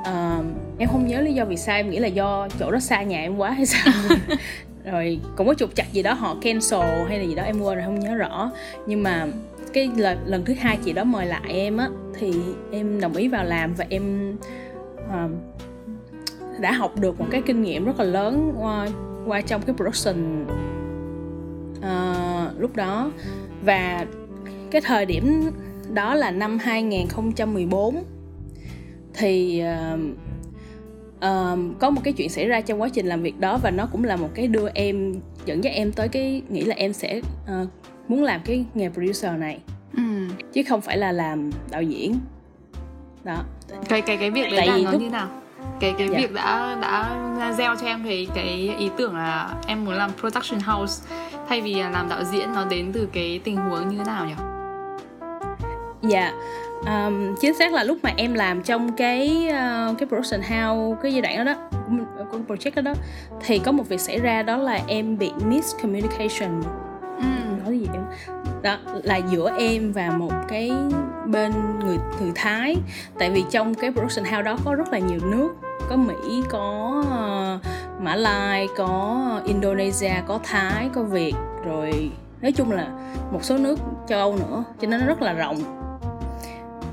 uh, em không nhớ lý do vì sao em nghĩ là do chỗ đó xa nhà em quá hay sao. Rồi cũng có trục chặt gì đó họ cancel hay là gì đó em quên rồi không nhớ rõ. Nhưng mà cái lần lần thứ hai chị đó mời lại em á thì em đồng ý vào làm và em uh, đã học được một cái kinh nghiệm rất là lớn uh, qua trong cái production uh, lúc đó. Và cái thời điểm đó là năm 2014 thì uh, uh, có một cái chuyện xảy ra trong quá trình làm việc đó và nó cũng là một cái đưa em dẫn dắt em tới cái nghĩ là em sẽ uh, muốn làm cái nghề producer này. Ừ. chứ không phải là làm đạo diễn. Đó. Cái cái cái việc đấy là nó lúc... như nào cái cái dạ. việc đã đã gieo cho em thấy cái ý tưởng là em muốn làm production house thay vì làm đạo diễn nó đến từ cái tình huống như thế nào nhỉ? Dạ um, chính xác là lúc mà em làm trong cái uh, cái production house cái giai đoạn đó đó của project đó đó thì có một việc xảy ra đó là em bị miscommunication ừ gì đó đó là giữa em và một cái bên người người Thái. Tại vì trong cái production house đó có rất là nhiều nước. Có Mỹ có uh, Mã Lai có Indonesia có Thái có Việt. Rồi nói chung là một số nước châu Âu nữa cho nên nó rất là rộng.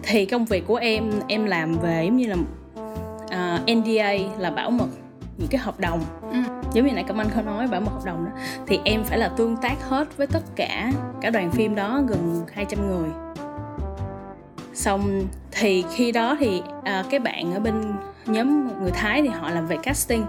Thì công việc của em em làm về giống như là ờ, uh, NDA là bảo mật những cái hợp đồng. Ừ. giống như nãy cảm anh có nói bảo mật hợp đồng đó thì em phải là tương tác hết với tất cả cả đoàn phim đó gần 200 người. Xong thì khi đó thì à, cái bạn ở bên nhóm người Thái thì họ làm về casting.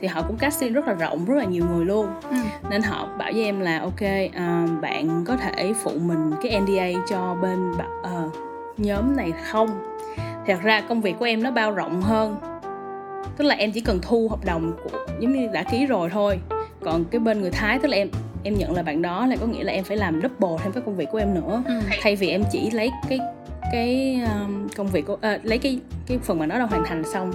Thì họ cũng casting rất là rộng rất là nhiều người luôn. Ừ. nên họ bảo với em là ok à, bạn có thể phụ mình cái NDA cho bên uh, nhóm này không? Thật ra công việc của em nó bao rộng hơn tức là em chỉ cần thu hợp đồng của giống như đã ký rồi thôi còn cái bên người thái tức là em em nhận là bạn đó là có nghĩa là em phải làm double thêm cái công việc của em nữa ừ. thay vì em chỉ lấy cái cái um, công việc của uh, lấy cái cái phần mà nó đã hoàn thành xong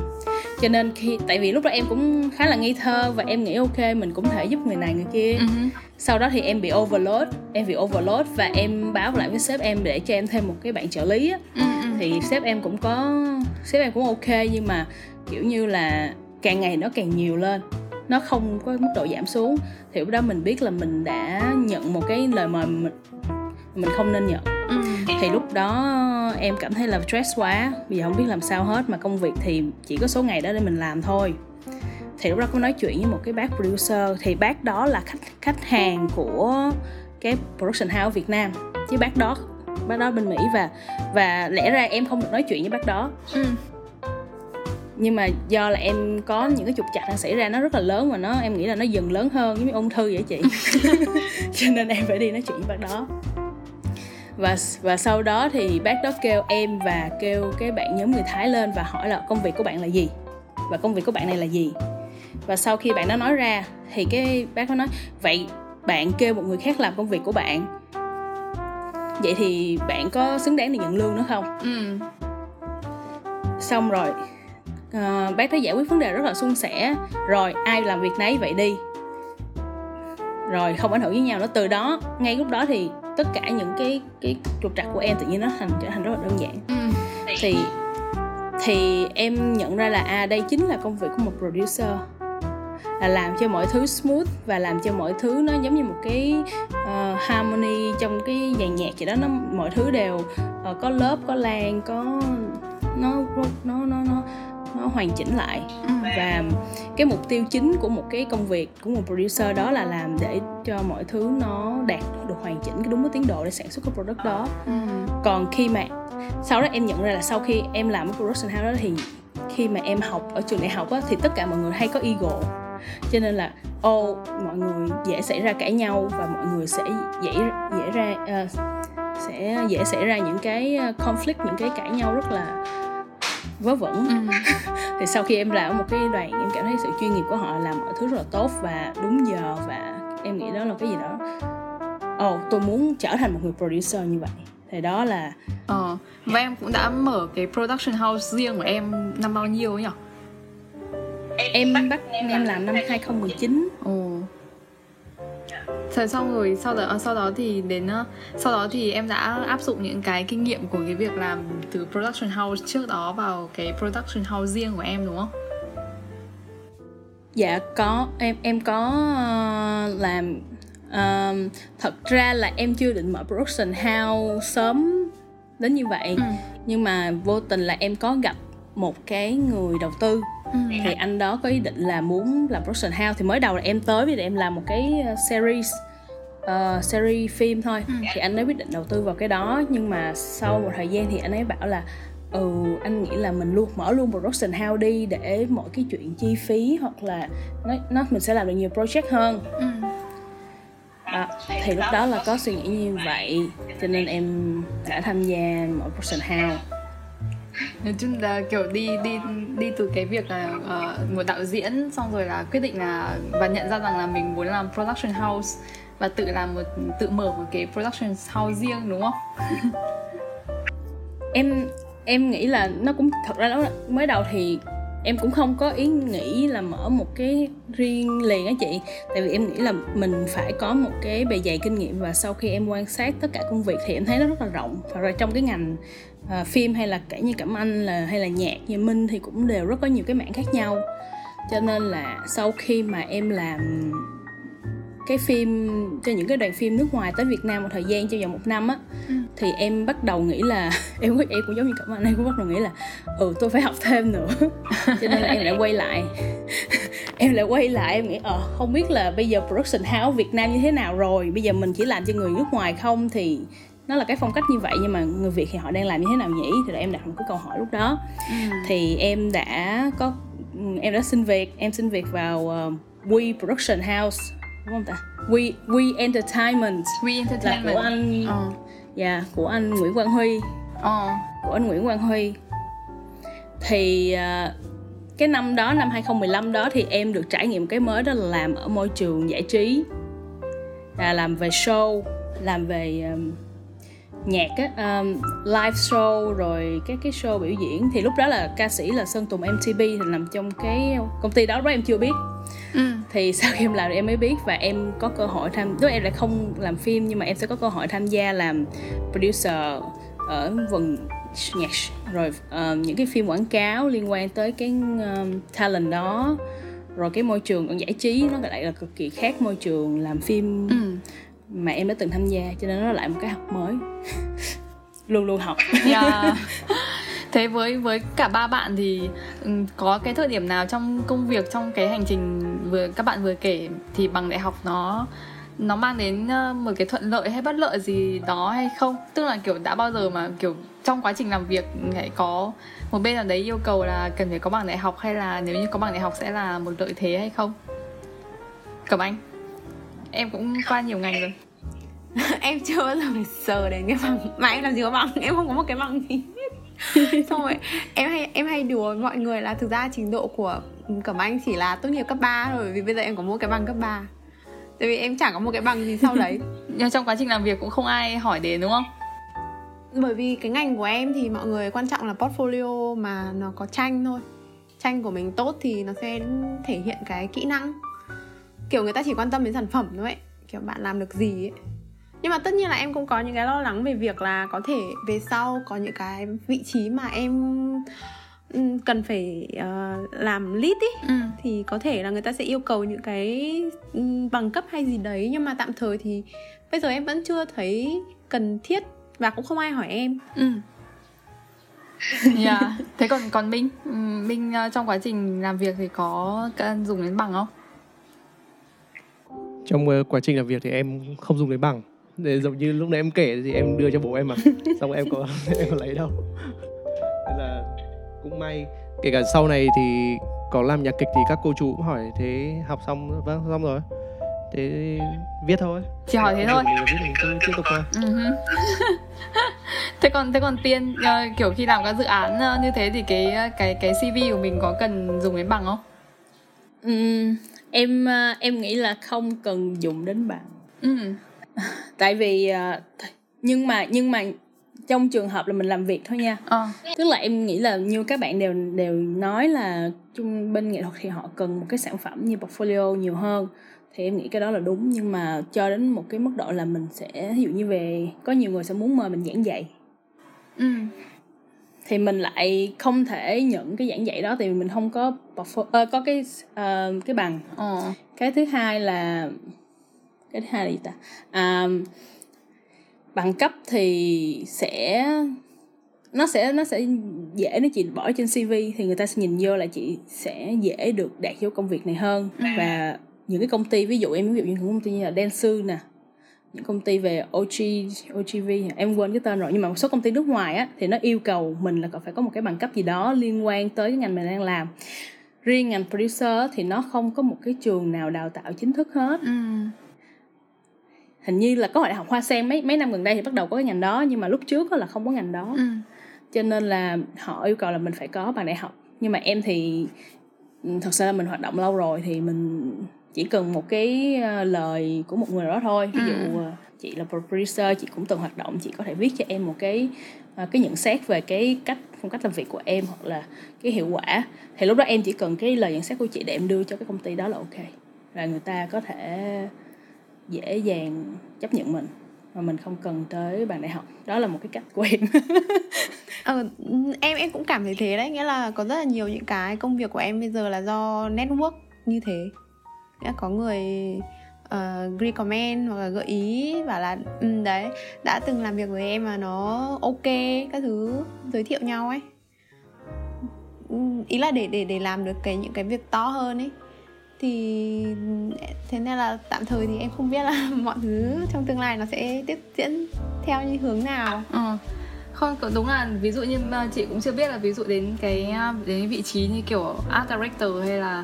cho nên khi tại vì lúc đó em cũng khá là nghi thơ và em nghĩ ok mình cũng thể giúp người này người kia uh-huh. sau đó thì em bị overload em bị overload và em báo lại với sếp em để cho em thêm một cái bạn trợ lý á uh-huh. thì sếp em cũng có sếp em cũng ok nhưng mà kiểu như là càng ngày nó càng nhiều lên nó không có mức độ giảm xuống. Thì lúc đó mình biết là mình đã nhận một cái lời mời mình mình không nên nhận. Ừ. thì lúc đó em cảm thấy là stress quá bây giờ không biết làm sao hết mà công việc thì chỉ có số ngày đó để mình làm thôi. Thì lúc đó có nói chuyện với một cái bác producer thì bác đó là khách khách hàng của cái production house Việt Nam. Chứ bác đó bác đó bên Mỹ và và lẽ ra em không được nói chuyện với bác đó. Ừ nhưng mà do là em có những cái trục chặt đang xảy ra nó rất là lớn và nó em nghĩ là nó dần lớn hơn giống như ung thư vậy chị. Cho nên em phải đi nói chuyện với bác đó. Và và sau đó thì bác đó kêu em và kêu cái bạn nhóm người Thái lên và hỏi là công việc của bạn là gì? Và công việc của bạn này là gì? Và sau khi bạn đó nói ra thì cái bác có nói vậy bạn kêu một người khác làm công việc của bạn. Vậy thì bạn có xứng đáng để nhận lương nữa không? Ừ. xong rồi uh, bác đã giải quyết vấn đề rất là suôn sẻ. Rồi ai làm việc nấy vậy đi. Rồi không ảnh hưởng với nhau nữa. Từ đó ngay lúc đó thì tất cả những cái cái trục trặc của em tự nhiên nó thành trở thành rất là đơn giản. Ừ. thì thì em nhận ra là à đây chính là công việc của một producer. Là làm cho mọi thứ smooth và làm cho mọi thứ nó giống như một cái uh, harmony trong cái dàn nhạc vậy đó. Nó mọi thứ đều uh, có lớp có lan có nó nó nó nó nó hoàn chỉnh lại ừ. và cái mục tiêu chính của một cái công việc của một producer đó là làm để cho mọi thứ nó đạt được hoàn chỉnh cái đúng cái tiến độ để sản xuất cái product đó ừ. còn khi mà sau đó em nhận ra là sau khi em làm cái production house đó thì khi mà em học ở trường đại học á, thì tất cả mọi người hay có ego cho nên là ô oh, mọi người dễ xảy ra cãi nhau và mọi người sẽ dễ dễ ra uh, sẽ dễ xảy ra những cái ờ, conflict những cái cãi nhau rất là vớ vẩn. Ừ. thì sau khi em làm ở một cái đoàn em cảm thấy sự chuyên nghiệp của họ làm mọi thứ rất là tốt và đúng giờ và em nghĩ đó là cái gì đó. Ồ oh, tôi muốn trở thành một người producer như vậy. Thì đó là ờ và em cũng đã mở cái production house riêng của em năm bao nhiêu nhỉ? Em bắt em làm năm 2019 ồ Thế xong rồi sau đó sau đó thì đến sau đó thì em đã áp dụng những cái kinh nghiệm của cái việc làm từ production house trước đó vào cái production house riêng của em đúng không? Dạ có em em có uh, làm uh, thật ra là em chưa định mở production house sớm đến như vậy ừ. nhưng mà vô tình là em có gặp một cái người đầu tư. Ừ. thì anh đó có ý định là muốn làm production house. Thì mới đầu là em tới vì em làm một cái ờ, series uh, series phim thôi. Ừ. thì anh ấy quyết định đầu tư vào cái đó. Nhưng mà sau một thời gian thì anh ấy bảo là ừ anh nghĩ là mình luôn mở luôn production house đi để mọi cái chuyện chi phí hoặc là nó nó mình sẽ làm được nhiều project hơn. Ừ. đó, thì lúc đó là có suy nghĩ như vậy. Cho nên em đã tham gia mở production house nói chung là kiểu đi đi đi từ cái việc là uh, một đạo diễn xong rồi là quyết định là và nhận ra rằng là mình muốn làm production house và tự làm một tự mở một cái production house riêng đúng không? Em em nghĩ là nó cũng thật ra nó mới đầu thì em cũng không có ý nghĩ là mở một cái riêng liền á chị. Tại vì em nghĩ là mình phải có một cái bề dày kinh nghiệm và sau khi em quan sát tất cả công việc thì em thấy nó rất là rộng. Và rồi trong cái ngành uh, phim hay là kể như cẩm anh là hay là nhạc như minh thì cũng đều rất có nhiều cái mảng khác nhau. Cho nên là sau khi mà em làm cái phim cho những cái đoàn phim nước ngoài tới Việt Nam một thời gian trong vòng một năm á ừ. thì em bắt đầu nghĩ là em em cũng giống như các bạn em cũng bắt đầu nghĩ là ừ tôi phải học thêm nữa. Cho nên là em lại quay lại. Em lại quay lại em nghĩ ờ không biết là bây giờ production house Việt Nam như thế nào rồi bây giờ mình chỉ làm cho người nước ngoài không thì nó là cái phong cách như vậy nhưng mà người Việt thì họ đang làm như thế nào nhỉ? Thì là em đặt một cái câu hỏi lúc đó. Ừ. thì em đã có em đã xin việc em xin việc vào uh, We Production House đúng không ta? We We Entertainment. We Entertainment là của anh ờ. dạ yeah, của anh Nguyễn Quang Huy. Uh. của anh Nguyễn Quang Huy. Thì uh, cái năm đó năm 2015 đó thì em được trải nghiệm cái mới đó là làm ở môi trường giải trí. Là làm về show làm về um, nhạc á, um, live show rồi các cái show biểu diễn. Thì lúc đó là ca sĩ là Sơn Tùng MTV thì nằm trong cái công ty đó. Đó em chưa biết. Ừ. thì sau khi em làm thì em mới biết và em có cơ hội tham lúc em lại không làm phim nhưng mà em sẽ có cơ hội tham gia làm producer ở vần nhạc rồi uh, những cái phim quảng cáo liên quan tới cái um, talent đó. Rồi cái môi trường giải trí nó lại là cực kỳ khác môi trường làm phim ừ mà em đã từng tham gia cho nên nó lại một cái học mới. Luôn luôn học. Yeah. Thế với với cả ba bạn thì ừ, có cái thời điểm nào trong công việc trong cái hành trình vừa các bạn vừa kể thì bằng đại học nó nó mang đến ờ, một cái thuận lợi hay bất lợi gì đó hay không? Tức là kiểu đã bao giờ mà kiểu trong quá trình làm việc phải có một bên nào đấy yêu cầu là cần phải có bằng đại học hay là nếu như có bằng đại học sẽ là một lợi thế hay không? Cẩm anh em cũng qua nhiều ngành rồi. Em chưa bao giờ phải sờ đến cái bằng. Mà em làm gì có bằng? Em không có một cái bằng gì xong rồi em hay em hay đùa với mọi người là thực ra trình độ của cẩm anh chỉ là tốt nghiệp cấp 3 rồi vì bây giờ em có một cái bằng cấp 3 tại vì em chẳng có một cái bằng gì sau đấy. Nhưng trong quá trình làm việc cũng không ai hỏi đến đúng không? Bởi vì cái ngành của em thì mọi người quan trọng là portfolio mà nó có tranh thôi. Tranh của mình tốt thì nó sẽ thể hiện cái kỹ năng kiểu người ta chỉ quan tâm đến sản phẩm thôi ấy kiểu bạn làm được gì ấy nhưng mà tất nhiên là em cũng có những cái lo lắng về việc là có thể về sau có những cái vị trí mà em cần phải uh, làm lead ý ừ. thì có thể là người ta sẽ yêu cầu những cái bằng cấp hay gì đấy nhưng mà tạm thời thì bây giờ em vẫn chưa thấy cần thiết và cũng không ai hỏi em ừ. yeah. Thế còn còn minh minh uh, trong quá trình làm việc thì có dùng đến bằng không trong uh, quá trình làm việc thì em không dùng đến bằng. Để giống như lúc nãy em kể thì em đưa cho bố em mà. Xong em có em có lấy đâu. Nên là cũng may. Kể cả sau này thì có làm nhạc kịch thì các cô chú cũng hỏi thế học xong vâng xong rồi. Thế viết thôi. Chỉ hỏi thế thôi. viết mình cứ tiếp tục thôi. Uh-huh. thế còn thế còn tiên uh, kiểu khi làm các dự án uh, như thế thì cái cái cái cv của mình có cần dùng đến bằng không? Um, em uh, em nghĩ là không cần dùng đến bằng um tại vì uh, nhưng mà nhưng mà trong trường hợp là mình làm việc thôi nha. Ờ. tức là em nghĩ là như các bạn đều đều nói là chung bên nghệ thuật thì họ cần một cái sản phẩm như portfolio nhiều hơn. Thì em nghĩ cái đó là đúng nhưng mà cho đến một cái mức độ là mình sẽ ví dụ như về có nhiều người sẽ muốn mời mình giảng dạy. Ừ. thì mình lại không thể nhận cái giảng dạy đó vì mình không có portfolio, uh, có cái uh, cái bằng ờ. cái thứ hai là cái thứ hai là gì ta à, bằng cấp thì sẽ nó sẽ nó sẽ dễ nếu chị bỏ trên cv thì người ta sẽ nhìn vô là chị sẽ dễ được đạt vô công việc này hơn ừ. và những cái công ty ví dụ em ví dụ như công ty như là Dentsu nè những công ty về OG OGV em quên cái tên rồi. Nhưng mà một số công ty nước ngoài á thì nó yêu cầu mình là phải có một cái bằng cấp gì đó liên quan tới cái ngành mình đang làm. Riêng ngành producer thì nó không có một cái trường nào đào tạo chính thức hết. Ừ. Hình như là có đại học hoa sen mấy mấy năm gần đây thì bắt đầu có cái ngành đó nhưng mà lúc trước là không có ngành đó. Ừ. cho nên là họ yêu cầu là mình phải có bằng đại học. Nhưng mà em thì ừ, thật sự là mình hoạt động lâu rồi thì mình chỉ cần một cái ờ, lời của một người đó thôi. Ví dụ ừ. Ờ, chị là producer chị cũng từng hoạt động chị có thể viết cho em một cái cái nhận xét về cái cách phong cách làm việc của em hoặc là cái hiệu quả. Thì lúc đó em chỉ cần cái lời nhận xét của chị để em đưa cho cái công ty đó là ok. Là người ta có thể dễ dàng chấp nhận mình mà mình không cần tới bằng đại học. Đó là một cái cách của em. Ờ, em em cũng cảm thấy thế đấy. Nghĩa là có rất là nhiều những cái công việc của em bây giờ là do network như thế nghĩa có người uh, recommend hoặc là gợi ý bảo là um, đấy đã từng làm việc với em mà nó ok các thứ giới thiệu nhau ấy. Ừ, ý là để để để làm được cái những cái việc to hơn ấy. Thì thế nên là tạm thời thì em không biết là mọi thứ trong tương lai nó sẽ tiếp diễn theo như hướng nào. Ừ không đúng là ví dụ như ờ, chị cũng chưa biết là ví dụ đến cái ờ, đến vị trí như kiểu art director hay là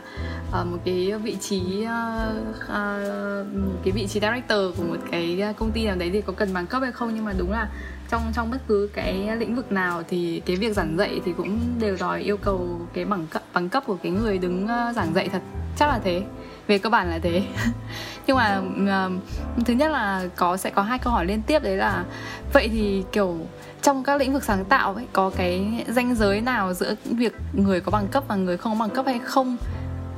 uh, một cái vị trí uh, uh, cái vị trí director của một cái công ty nào đấy thì có cần bằng cấp hay không. Nhưng mà đúng là trong trong bất cứ cái lĩnh vực nào thì cái việc giảng dạy thì cũng đều đòi yêu cầu cái bằng cấp bằng cấp của cái người đứng giảng dạy thật. Chắc là thế. Về cơ bản là thế. Nhưng mà uh, thứ nhất là có sẽ có hai câu hỏi liên tiếp đấy là vậy thì kiểu trong các lĩnh vực sáng tạo ấy có cái ranh giới nào giữa việc người có bằng cấp và người không có bằng cấp hay không?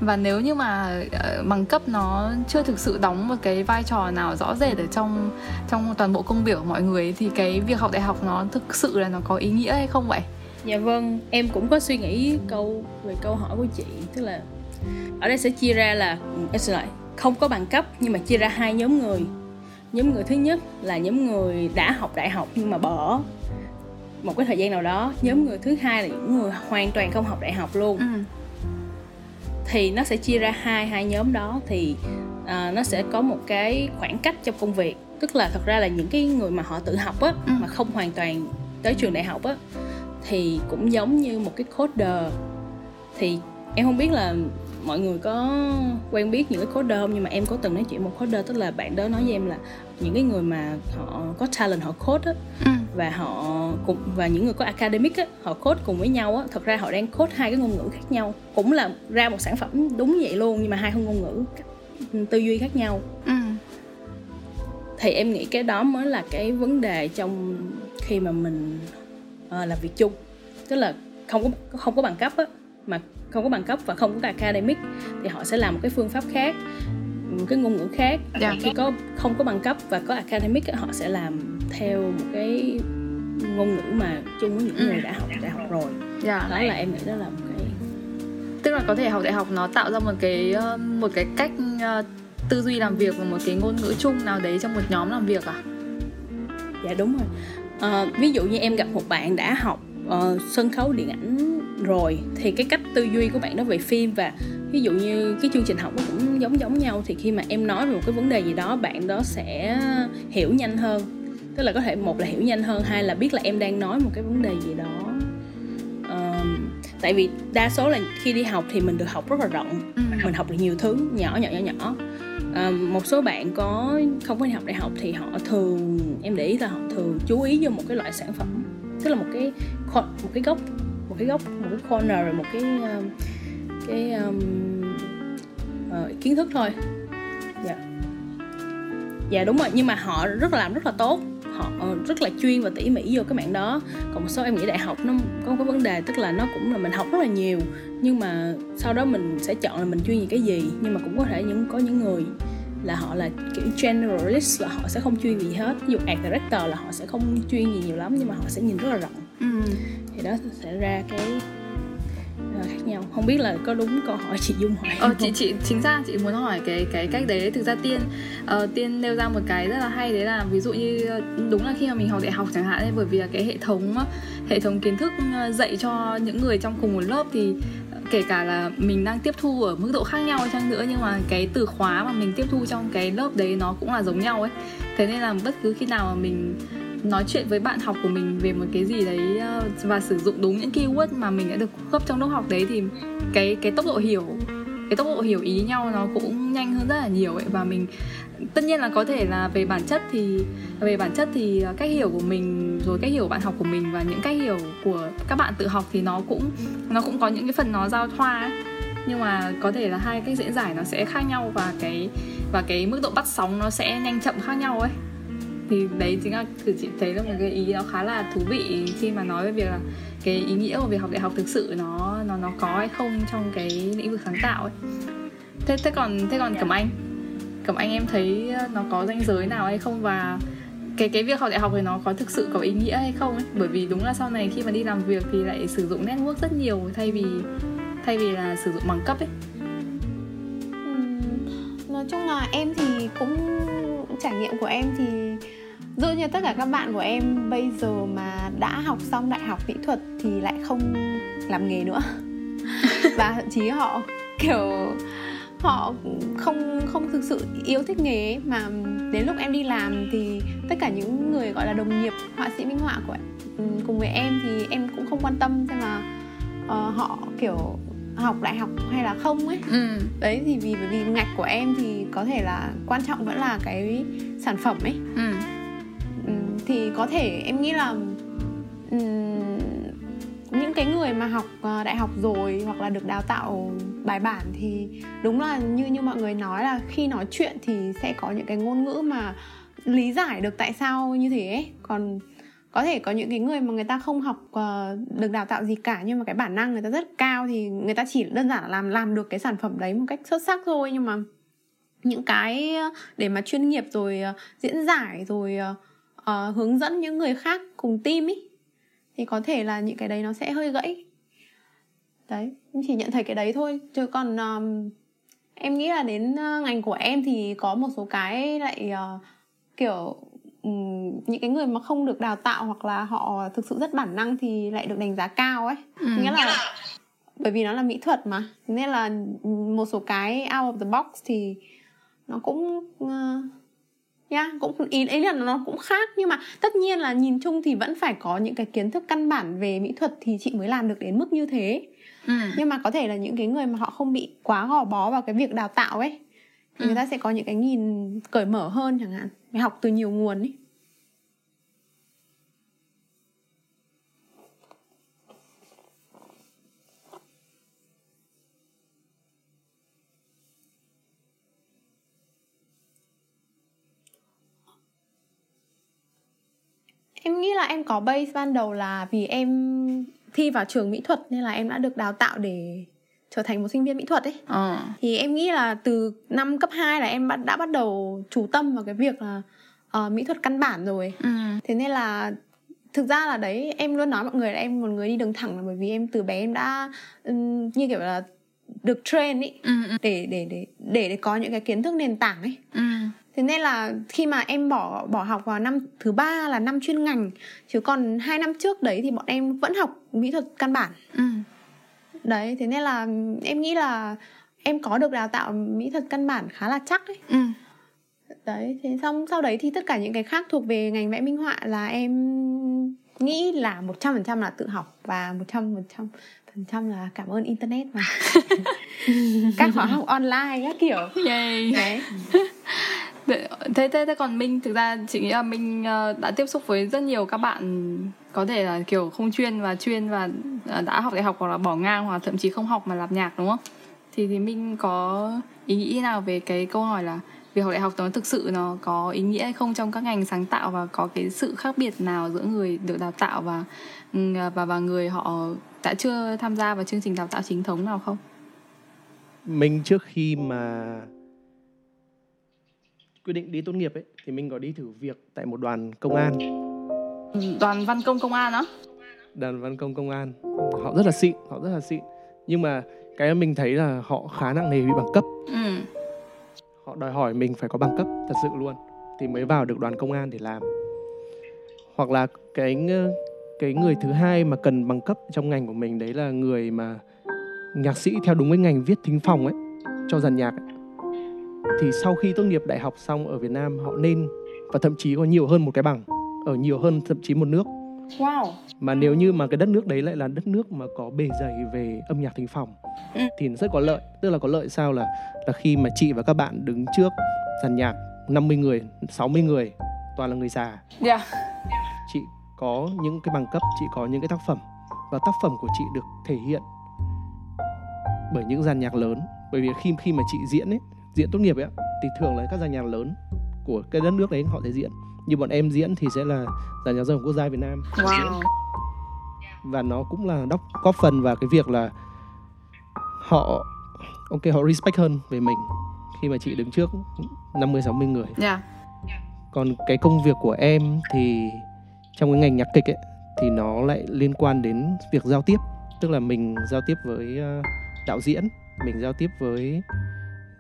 Và nếu như mà ờ, bằng cấp nó chưa thực sự đóng một cái vai trò nào rõ rệt ở trong trong toàn bộ công việc của mọi người thì cái việc học đại học nó thực sự là nó có ý nghĩa hay không vậy? Dạ vâng, em cũng có suy nghĩ câu về câu hỏi của chị tức là ở đây sẽ chia ra là em xin lỗi không có bằng cấp nhưng mà chia ra hai nhóm người. Nhóm người thứ nhất là nhóm người đã học đại học nhưng mà bỏ một cái thời gian nào đó nhóm người thứ hai là những người hoàn toàn không học đại học luôn ừ. thì nó sẽ chia ra hai hai nhóm đó thì uh, nó sẽ có một cái khoảng cách trong công việc tức là thật ra là những cái người mà họ tự học á ừ. mà không hoàn toàn tới trường đại học á thì cũng giống như một cái coder thì em không biết là mọi người có quen biết những cái coder không nhưng mà em có từng nói chuyện một coder tức là bạn đó nói với em là những cái người mà họ có talent họ code á ừ. và họ cùng và những người có academic á họ code cùng với nhau á thật ra họ đang code hai cái ngôn ngữ khác nhau cũng là ra một sản phẩm đúng vậy luôn nhưng mà hai ngôn ngữ tư duy khác nhau ừ. thì em nghĩ cái đó mới là cái vấn đề trong khi mà mình uh, làm việc chung tức là không có không có bằng cấp á mà không có bằng cấp và không có academic thì họ sẽ làm một cái phương pháp khác một cái ngôn ngữ khác yeah. Dạ. khi có không có bằng cấp và có academic họ sẽ làm theo một cái ngôn ngữ mà chung với những người đã học đại học rồi yeah. Dạ. đó là em nghĩ đó là một cái tức là có thể học đại học nó tạo ra một cái ờ, một cái cách uh, tư duy làm việc và một cái ngôn ngữ chung nào đấy trong một nhóm làm việc à dạ đúng rồi à, ví dụ như em gặp một bạn đã học uh, sân khấu điện ảnh rồi thì cái cách tư duy của bạn đó về phim và ví dụ như cái chương trình học nó cũng giống giống nhau thì khi mà em nói về một cái vấn đề gì đó bạn đó sẽ hiểu nhanh hơn. Tức là có thể một là hiểu nhanh hơn hai là biết là em đang nói một cái vấn đề gì đó. Um, tại vì đa số là khi đi học thì mình được học rất là rộng ừ. mình học được nhiều thứ nhỏ nhỏ nhỏ nhỏ. Um, một số bạn có không có đi học đại học thì họ thường em để ý là họ thường chú ý vô một cái loại sản phẩm tức là một cái một cái góc một cái góc một cái corner rồi một cái um, cái um, uh, kiến thức thôi. Dạ. Dạ đúng rồi nhưng mà họ rất là làm rất là tốt. Họ ờ, rất là chuyên và tỉ mỉ vô cái mạng đó. Còn một số em nghĩ đại học nó có một cái vấn đề tức là nó cũng là mình học rất là nhiều nhưng mà sau đó mình sẽ chọn là mình chuyên về cái gì nhưng mà cũng có thể những có những người là họ là kiểu generalist là họ sẽ không chuyên gì hết. Ví dụ art director là họ sẽ không chuyên gì nhiều lắm nhưng mà họ sẽ nhìn rất là rộng. Ừ. thì đó sẽ ra cái uh, khác nhau. Không biết là có đúng câu hỏi chị dung hỏi ờ, chị chị chính ra chị muốn hỏi cái cái cách đấy. Thực ra tiên uh, tiên nêu ra một cái rất là hay đấy là ví dụ như đúng là khi mà mình học đại học chẳng hạn ấy bởi vì là cái hệ thống hệ thống kiến thức dạy cho những người trong cùng một lớp thì kể cả là mình đang tiếp thu ở mức độ khác nhau chăng nữa, nhưng mà cái từ khóa mà mình tiếp thu trong cái lớp đấy nó cũng là giống nhau ấy. Thế nên là bất cứ khi nào mà mình nói chuyện với bạn học của mình về một cái gì đấy ờ, và sử dụng đúng những keyword mà mình đã được cấp trong lớp học đấy thì cái cái tốc độ hiểu, cái tốc độ hiểu ý nhau nó cũng nhanh hơn rất là nhiều ấy. Và mình tất nhiên là có thể là về bản chất thì, về bản chất thì ờ, cách hiểu của mình, rồi cách hiểu bạn học của mình và những cách hiểu của các bạn tự học thì nó cũng nó cũng có những cái phần nó giao thoa ấy. Nhưng mà có thể là hai cách diễn giải nó sẽ khác nhau và cái và cái mức độ bắt sóng nó sẽ nhanh chậm khác nhau ấy. Thì đấy chính là thử chị thấy là một cái ý nó khá là thú vị khi mà nói về việc là cái ý nghĩa của việc học đại học thực sự nó nó nó có hay không trong cái lĩnh vực sáng tạo ấy. Thế thế còn thế còn cẩm anh? Cẩm anh em thấy nó có ranh giới nào hay không? Và cái cái việc học đại học thì nó có thực sự có ý nghĩa hay không ấy? Bởi vì đúng là sau này khi mà đi làm việc thì lại sử dụng network rất nhiều thay vì thay vì là sử dụng bằng cấp ấy. Nói chung là em thì cũng trải nghiệm của em thì dường như tất cả các bạn của em bây giờ mà đã học xong đại học mỹ thuật thì lại không làm nghề nữa. Và thậm chí họ kiểu họ không không thực sự yêu thích nghề ấy, mà đến lúc em đi làm thì tất cả những người gọi là đồng nghiệp họa sĩ minh họa của ừ, cùng với em thì em cũng không quan tâm xem là uh, họ kiểu học đại học hay là không ấy ừ. đấy thì vì bởi vì ngạch của em thì có thể là quan trọng vẫn là cái sản phẩm ấy ừ. Ừ, thì có thể em nghĩ là um, những cái người mà học uh, đại học rồi hoặc là được đào tạo bài bản thì đúng là như như mọi người nói là khi nói chuyện thì sẽ có những cái ngôn ngữ mà lý giải được tại sao như thế ấy. còn có thể có những cái người mà người ta không học uh, được đào tạo gì cả nhưng mà cái bản năng người ta rất cao thì người ta chỉ đơn giản là làm làm được cái sản phẩm đấy một cách xuất sắc thôi nhưng mà những cái ờ, để mà chuyên nghiệp rồi uh, diễn giải rồi uh, uh, hướng dẫn những người khác cùng team ý thì có thể là những cái đấy nó sẽ hơi gãy đấy chỉ nhận thấy cái đấy thôi. Chứ còn um, em nghĩ là đến uh, ngành của em thì có một số cái lại uh, kiểu um, những cái người mà không được đào tạo hoặc là họ thực sự rất bản năng thì lại được đánh giá cao ấy. Ừ. nghĩa là bởi vì nó là mỹ thuật mà. Nên là một số cái out of the box thì nó cũng uh, yeah, cũng ý, ý là nó cũng khác. Nhưng mà tất nhiên là nhìn chung thì vẫn phải có những cái kiến thức căn bản về mỹ thuật thì chị mới làm được đến mức như thế ừ. nhưng mà có thể là những cái người mà họ không bị quá gò bó vào cái việc đào tạo ấy thì ừ. người ta sẽ có những cái nhìn cởi mở hơn chẳng hạn học từ nhiều nguồn ấy em nghĩ là em có base ban đầu là vì em thi vào trường mỹ thuật nên là em đã được đào tạo để trở thành một sinh viên mỹ thuật ấy à. thì em nghĩ là từ năm cấp 2 là em đã bắt đầu chủ tâm vào cái việc là uh, mỹ thuật căn bản rồi ừ. thế nên là thực ra là đấy em luôn nói mọi người là em một người đi đường thẳng là bởi vì em từ bé em đã um, như kiểu là được train ý ừ, ừ. để để để để để có những cái kiến thức nền tảng ấy ừ thế nên là khi mà em bỏ bỏ học vào năm thứ ba là năm chuyên ngành chứ còn hai năm trước đấy thì bọn em vẫn học mỹ thuật căn bản ừ. đấy thế nên là em nghĩ là em có được đào tạo mỹ thuật căn bản khá là chắc ấy ừ. đấy thế xong sau đấy thì tất cả những cái khác thuộc về ngành vẽ minh họa là em nghĩ là một trăm phần trăm là tự học và một trăm phần trăm phần trăm là cảm ơn internet mà các khóa học online các kiểu Yay. đấy thế, thế thế còn minh thực ra chị nghĩ là minh ờ, đã tiếp xúc với rất nhiều các bạn có thể là kiểu không chuyên và chuyên và ờ, đã học đại học hoặc là bỏ ngang hoặc thậm chí không học mà làm nhạc đúng không thì thì minh có ý nghĩ nào về cái câu hỏi là việc học đại học nó thực sự nó có ý nghĩa hay không trong các ngành sáng tạo và có cái sự khác biệt nào giữa người được đào tạo và ừ, và và người họ đã chưa tham gia vào chương trình đào tạo chính thống nào không? Mình trước khi mà quyết định đi tốt nghiệp ấy thì mình có đi thử việc tại một đoàn công an. Đoàn văn công công an á? Đoàn văn công công an. Họ rất là xịn họ rất là xịn. Nhưng mà cái mình thấy là họ khá nặng nề bị bằng cấp. Ừ. họ đòi hỏi mình phải có bằng cấp thật sự luôn. Thì mới vào được đoàn công an để làm. Hoặc là cái cái người thứ hai mà cần bằng cấp trong ngành của mình đấy là người mà nhạc sĩ theo đúng cái ngành viết thính phòng ấy cho dàn nhạc ấy thì sau khi tốt nghiệp đại học xong ở Việt Nam họ nên và thậm chí có nhiều hơn một cái bằng ở nhiều hơn thậm chí một nước Wow. Mà nếu như mà cái đất nước đấy lại là đất nước mà có bề dày về âm nhạc thính phòng ừ. thì rất có lợi. Tức là có lợi sao là là khi mà chị và các bạn đứng trước dàn nhạc 50 người, 60 người toàn là người già. Yeah. Chị có những cái bằng cấp, chị có những cái tác phẩm và tác phẩm của chị được thể hiện bởi những dàn nhạc lớn bởi vì khi khi mà chị diễn ấy diễn tốt nghiệp ấy thì thường là các dàn nhạc lớn của cái đất nước đấy họ sẽ diễn như bọn em diễn thì sẽ là dàn nhạc dân quốc gia Việt Nam wow. và nó cũng là đốc góp phần vào cái việc là họ ok họ respect hơn về mình khi mà chị đứng trước 50 60 người. Yeah. Còn cái công việc của em thì trong cái ngành nhạc kịch ấy thì nó lại liên quan đến việc giao tiếp, tức là mình giao tiếp với ờ, đạo diễn, mình giao tiếp với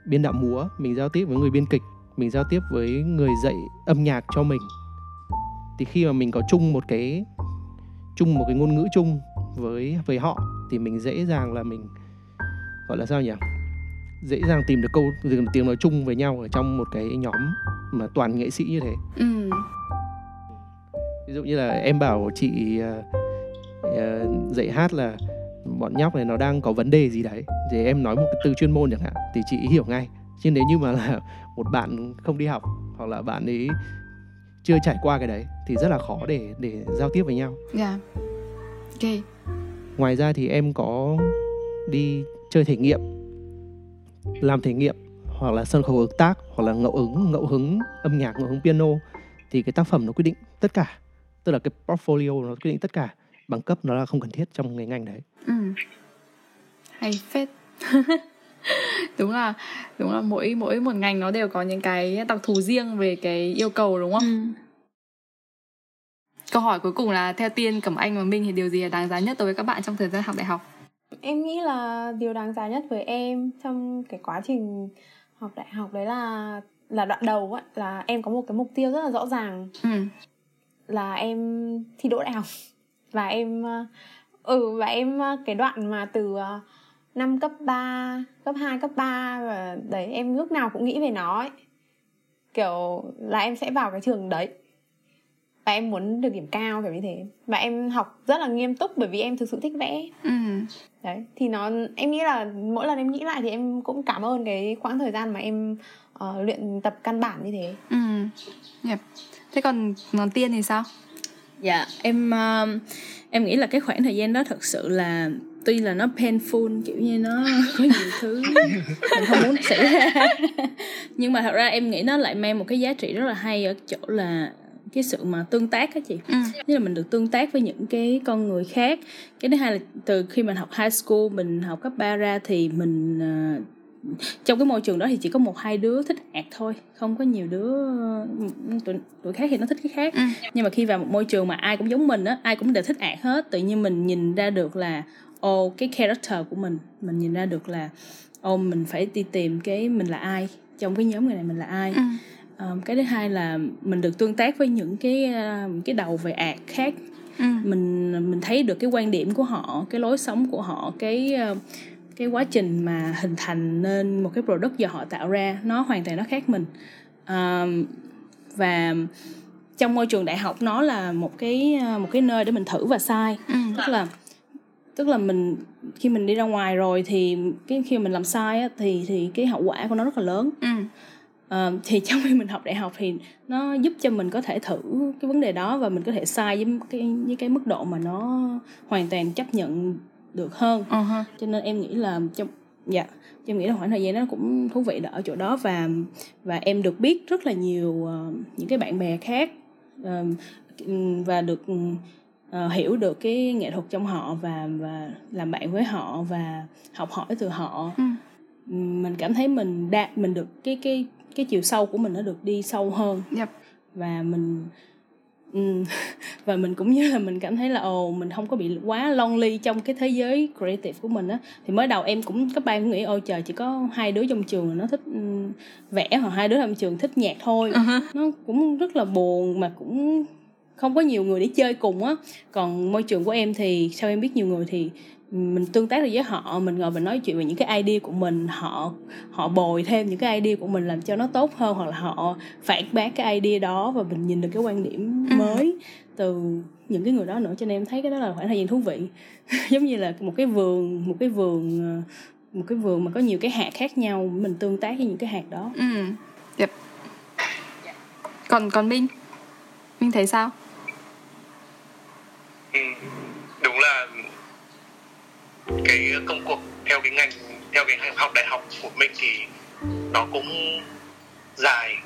biên đạo múa, mình giao tiếp với người biên kịch, mình giao tiếp với người dạy âm nhạc cho mình. Thì khi mà mình có chung một cái chung một cái ngôn ngữ chung với với họ thì mình dễ dàng là mình gọi là sao nhỉ dễ dàng tìm được câu tìm tiếng nói chung với nhau ở trong một cái nhóm mà toàn nghệ sĩ như thế ừ. ví dụ như là em bảo chị uh, uh, dạy hát là bọn nhóc này nó đang có vấn đề gì đấy thì em nói một cái từ chuyên môn chẳng hạn thì chị hiểu ngay chứ nếu như mà là một bạn không đi học hoặc là bạn ấy chưa trải qua cái đấy thì rất là khó để để giao tiếp với nhau. Dạ. Yeah. Ok. Ngoài ra thì em có đi chơi thể nghiệm làm thể nghiệm hoặc là sân khấu hợp tác hoặc là ngẫu ứng ngẫu hứng âm nhạc ngẫu hứng piano thì cái tác phẩm nó quyết định tất cả tức là cái portfolio nó quyết định tất cả bằng cấp nó là không cần thiết trong cái ngành đấy ừ. hay phết đúng là đúng là mỗi mỗi một ngành nó đều có những cái đặc thù riêng về cái yêu cầu đúng không ừ. câu hỏi cuối cùng là theo tiên cẩm anh và minh thì điều gì là đáng giá nhất đối với các bạn trong thời gian học đại học em nghĩ là điều đáng giá nhất với em trong cái quá trình học đại học đấy là là đoạn đầu ấy là em có một cái mục tiêu rất là rõ ràng ừ. là em thi đỗ đại học và em ừ và em cái đoạn mà từ ờ, năm cấp 3, cấp 2, cấp 3 và đấy em lúc nào cũng nghĩ về nó ấy. Kiểu là em sẽ vào cái trường đấy và em muốn được điểm cao kiểu như thế và em học rất là nghiêm túc bởi vì em thực sự thích vẽ ừ. đấy thì nó em nghĩ là mỗi lần em nghĩ lại thì em cũng cảm ơn cái quãng thời gian mà em uh, luyện tập căn bản như thế ừ yep. thế còn còn tiên thì sao dạ em uh, em nghĩ là cái khoảng thời gian đó thật sự là tuy là nó painful kiểu như nó có nhiều thứ mình không muốn xảy ra. Nhưng mà thật ra em nghĩ nó lại mang một cái giá trị rất là hay ở chỗ là cái sự mà tương tác á chị. Ừ. như là mình được tương tác với những cái con người khác. Cái thứ hai là từ khi mình học high school mình học cấp ba ra thì mình uh, trong cái môi trường đó thì chỉ có một hai đứa thích ạt thôi không có nhiều đứa tụi, tụi khác thì nó thích cái khác ừ. nhưng mà khi vào một môi trường mà ai cũng giống mình á ai cũng đều thích ạt hết tự nhiên mình nhìn ra được là ô cái character của mình mình nhìn ra được là ô mình phải đi tìm cái mình là ai trong cái nhóm người này mình là ai ừ um, cái thứ hai là mình được tương tác với những cái cái đầu về art khác ừ. mình mình thấy được cái quan điểm của họ cái lối sống của họ cái uh, cái quá trình mà hình thành nên một cái product do họ tạo ra nó hoàn toàn nó khác mình. Um, và trong môi trường đại học nó là một cái một cái nơi để mình thử và sai. Ừ. tức là tức là mình khi mình đi ra ngoài rồi thì cái khi mình làm sai á, thì thì cái hậu quả của nó rất là lớn. Ừ. Uh, thì trong khi mình học đại học thì nó giúp cho mình có thể thử cái vấn đề đó và mình có thể sai với cái với cái mức độ mà nó hoàn toàn chấp nhận được hơn uh-huh. cho nên em nghĩ là trong dạ em nghĩ là khoảng thời gian nó cũng thú vị ở chỗ đó và và em được biết rất là nhiều uh, những cái bạn bè khác uh, và được uh, hiểu được cái nghệ thuật trong họ và và làm bạn với họ và học hỏi từ họ ừ. mình cảm thấy mình đạt mình được cái cái cái chiều sâu của mình nó được đi sâu hơn yep. và mình và mình cũng như là mình cảm thấy là ồ mình không có bị quá lonely trong cái thế giới creative của mình á. Thì mới đầu em cũng các bạn nghĩ ôi trời chỉ có hai đứa trong trường nó thích vẽ hoặc hai đứa trong trường thích nhạc thôi. Uh-huh. nó cũng rất là buồn mà cũng không có nhiều người để chơi cùng á. Còn môi trường của em thì sao em biết nhiều người thì mình tương tác được với họ mình ngồi mình nói chuyện về những cái idea của mình họ họ bồi thêm những cái idea của mình làm cho nó tốt hơn hoặc là họ phản bác cái idea đó và mình nhìn được cái quan điểm ừ. mới từ những cái người đó nữa. Cho nên em thấy cái đó là khoảng thời gian thú vị. Giống như là một cái vườn một cái vườn ờ, một cái vườn mà có nhiều cái hạt khác nhau mình tương tác với những cái hạt đó. Ừ. Yep. còn còn minh? Minh thấy sao? Ừ, đúng là cái công cuộc theo cái ngành theo cái học đại học của mình thì nó cũng dài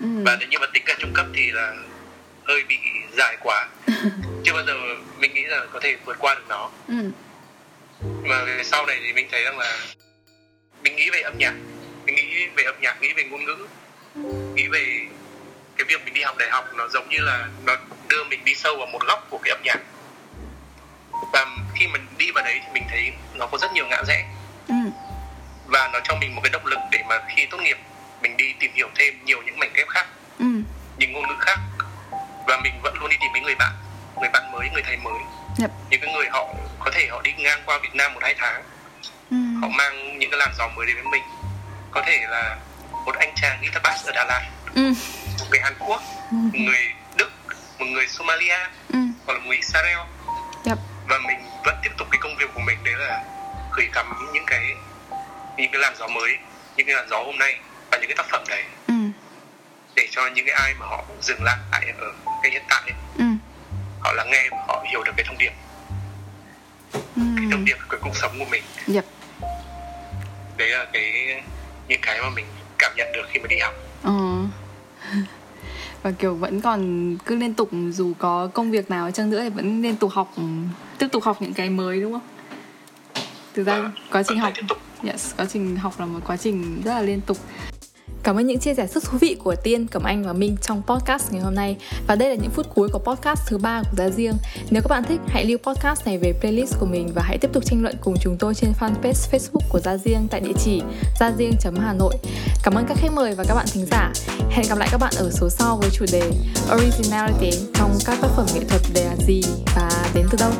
ừ. và nếu như mà tính cả trung cấp thì là hơi bị dài quá chưa bao giờ mình nghĩ là có thể vượt qua được nó ừ. mà sau này thì mình thấy rằng là mình nghĩ về âm nhạc mình nghĩ về âm nhạc nghĩ về ngôn ngữ nghĩ về cái việc mình đi học đại học nó giống như là nó đưa mình đi sâu vào một góc của cái âm nhạc và khi mình đi vào đấy thì mình thấy nó có rất nhiều ngã rẽ ừ. và nó cho mình một cái động lực để mà khi tốt nghiệp mình đi tìm hiểu thêm nhiều những mảnh ghép khác ừ. những ngôn ngữ khác và mình vẫn luôn đi tìm những người bạn người bạn mới người thầy mới yep. những cái người họ có thể họ đi ngang qua Việt Nam một hai tháng ừ. họ mang những cái làn gió mới đến với mình có thể là một anh chàng guitar bass ở Đà Lạt ừ. một người Hàn Quốc ừ. một người Đức một người Somalia ừ. hoặc là một người Israel yep. Và mình vẫn tiếp tục cái công việc của mình đấy là gửi gắm những cái những cái làn gió mới những cái làn gió hôm nay và những cái tác phẩm đấy ừ. để cho những cái ai mà họ dừng lại ở cái hiện tại ừ. họ lắng nghe và họ hiểu được cái thông điệp ừ. cái thông điệp của cuộc sống của mình yep. đấy là cái những cái mà mình cảm nhận được khi mà đi học ừ. Và kiểu vẫn còn cứ liên tục dù có công việc nào chăng nữa thì vẫn liên tục học tiếp tục học những cái mới đúng không? Thực ra vâng, quá trình học yes quá trình học là một quá trình rất là liên tục Cảm ơn những chia sẻ rất thú vị của Tiên, Cẩm Anh và Minh trong podcast ngày hôm nay. Và đây là những phút cuối của podcast thứ ba của Gia Riêng. Nếu các bạn thích, hãy lưu podcast này về playlist của mình và hãy tiếp tục tranh luận cùng chúng tôi trên fanpage Facebook của Gia Riêng tại địa chỉ gia riêng.hà nội. Cảm ơn các khách mời và các bạn thính giả. Hẹn gặp lại các bạn ở số sau với chủ đề Originality trong các tác phẩm nghệ thuật đề là gì và đến từ đâu.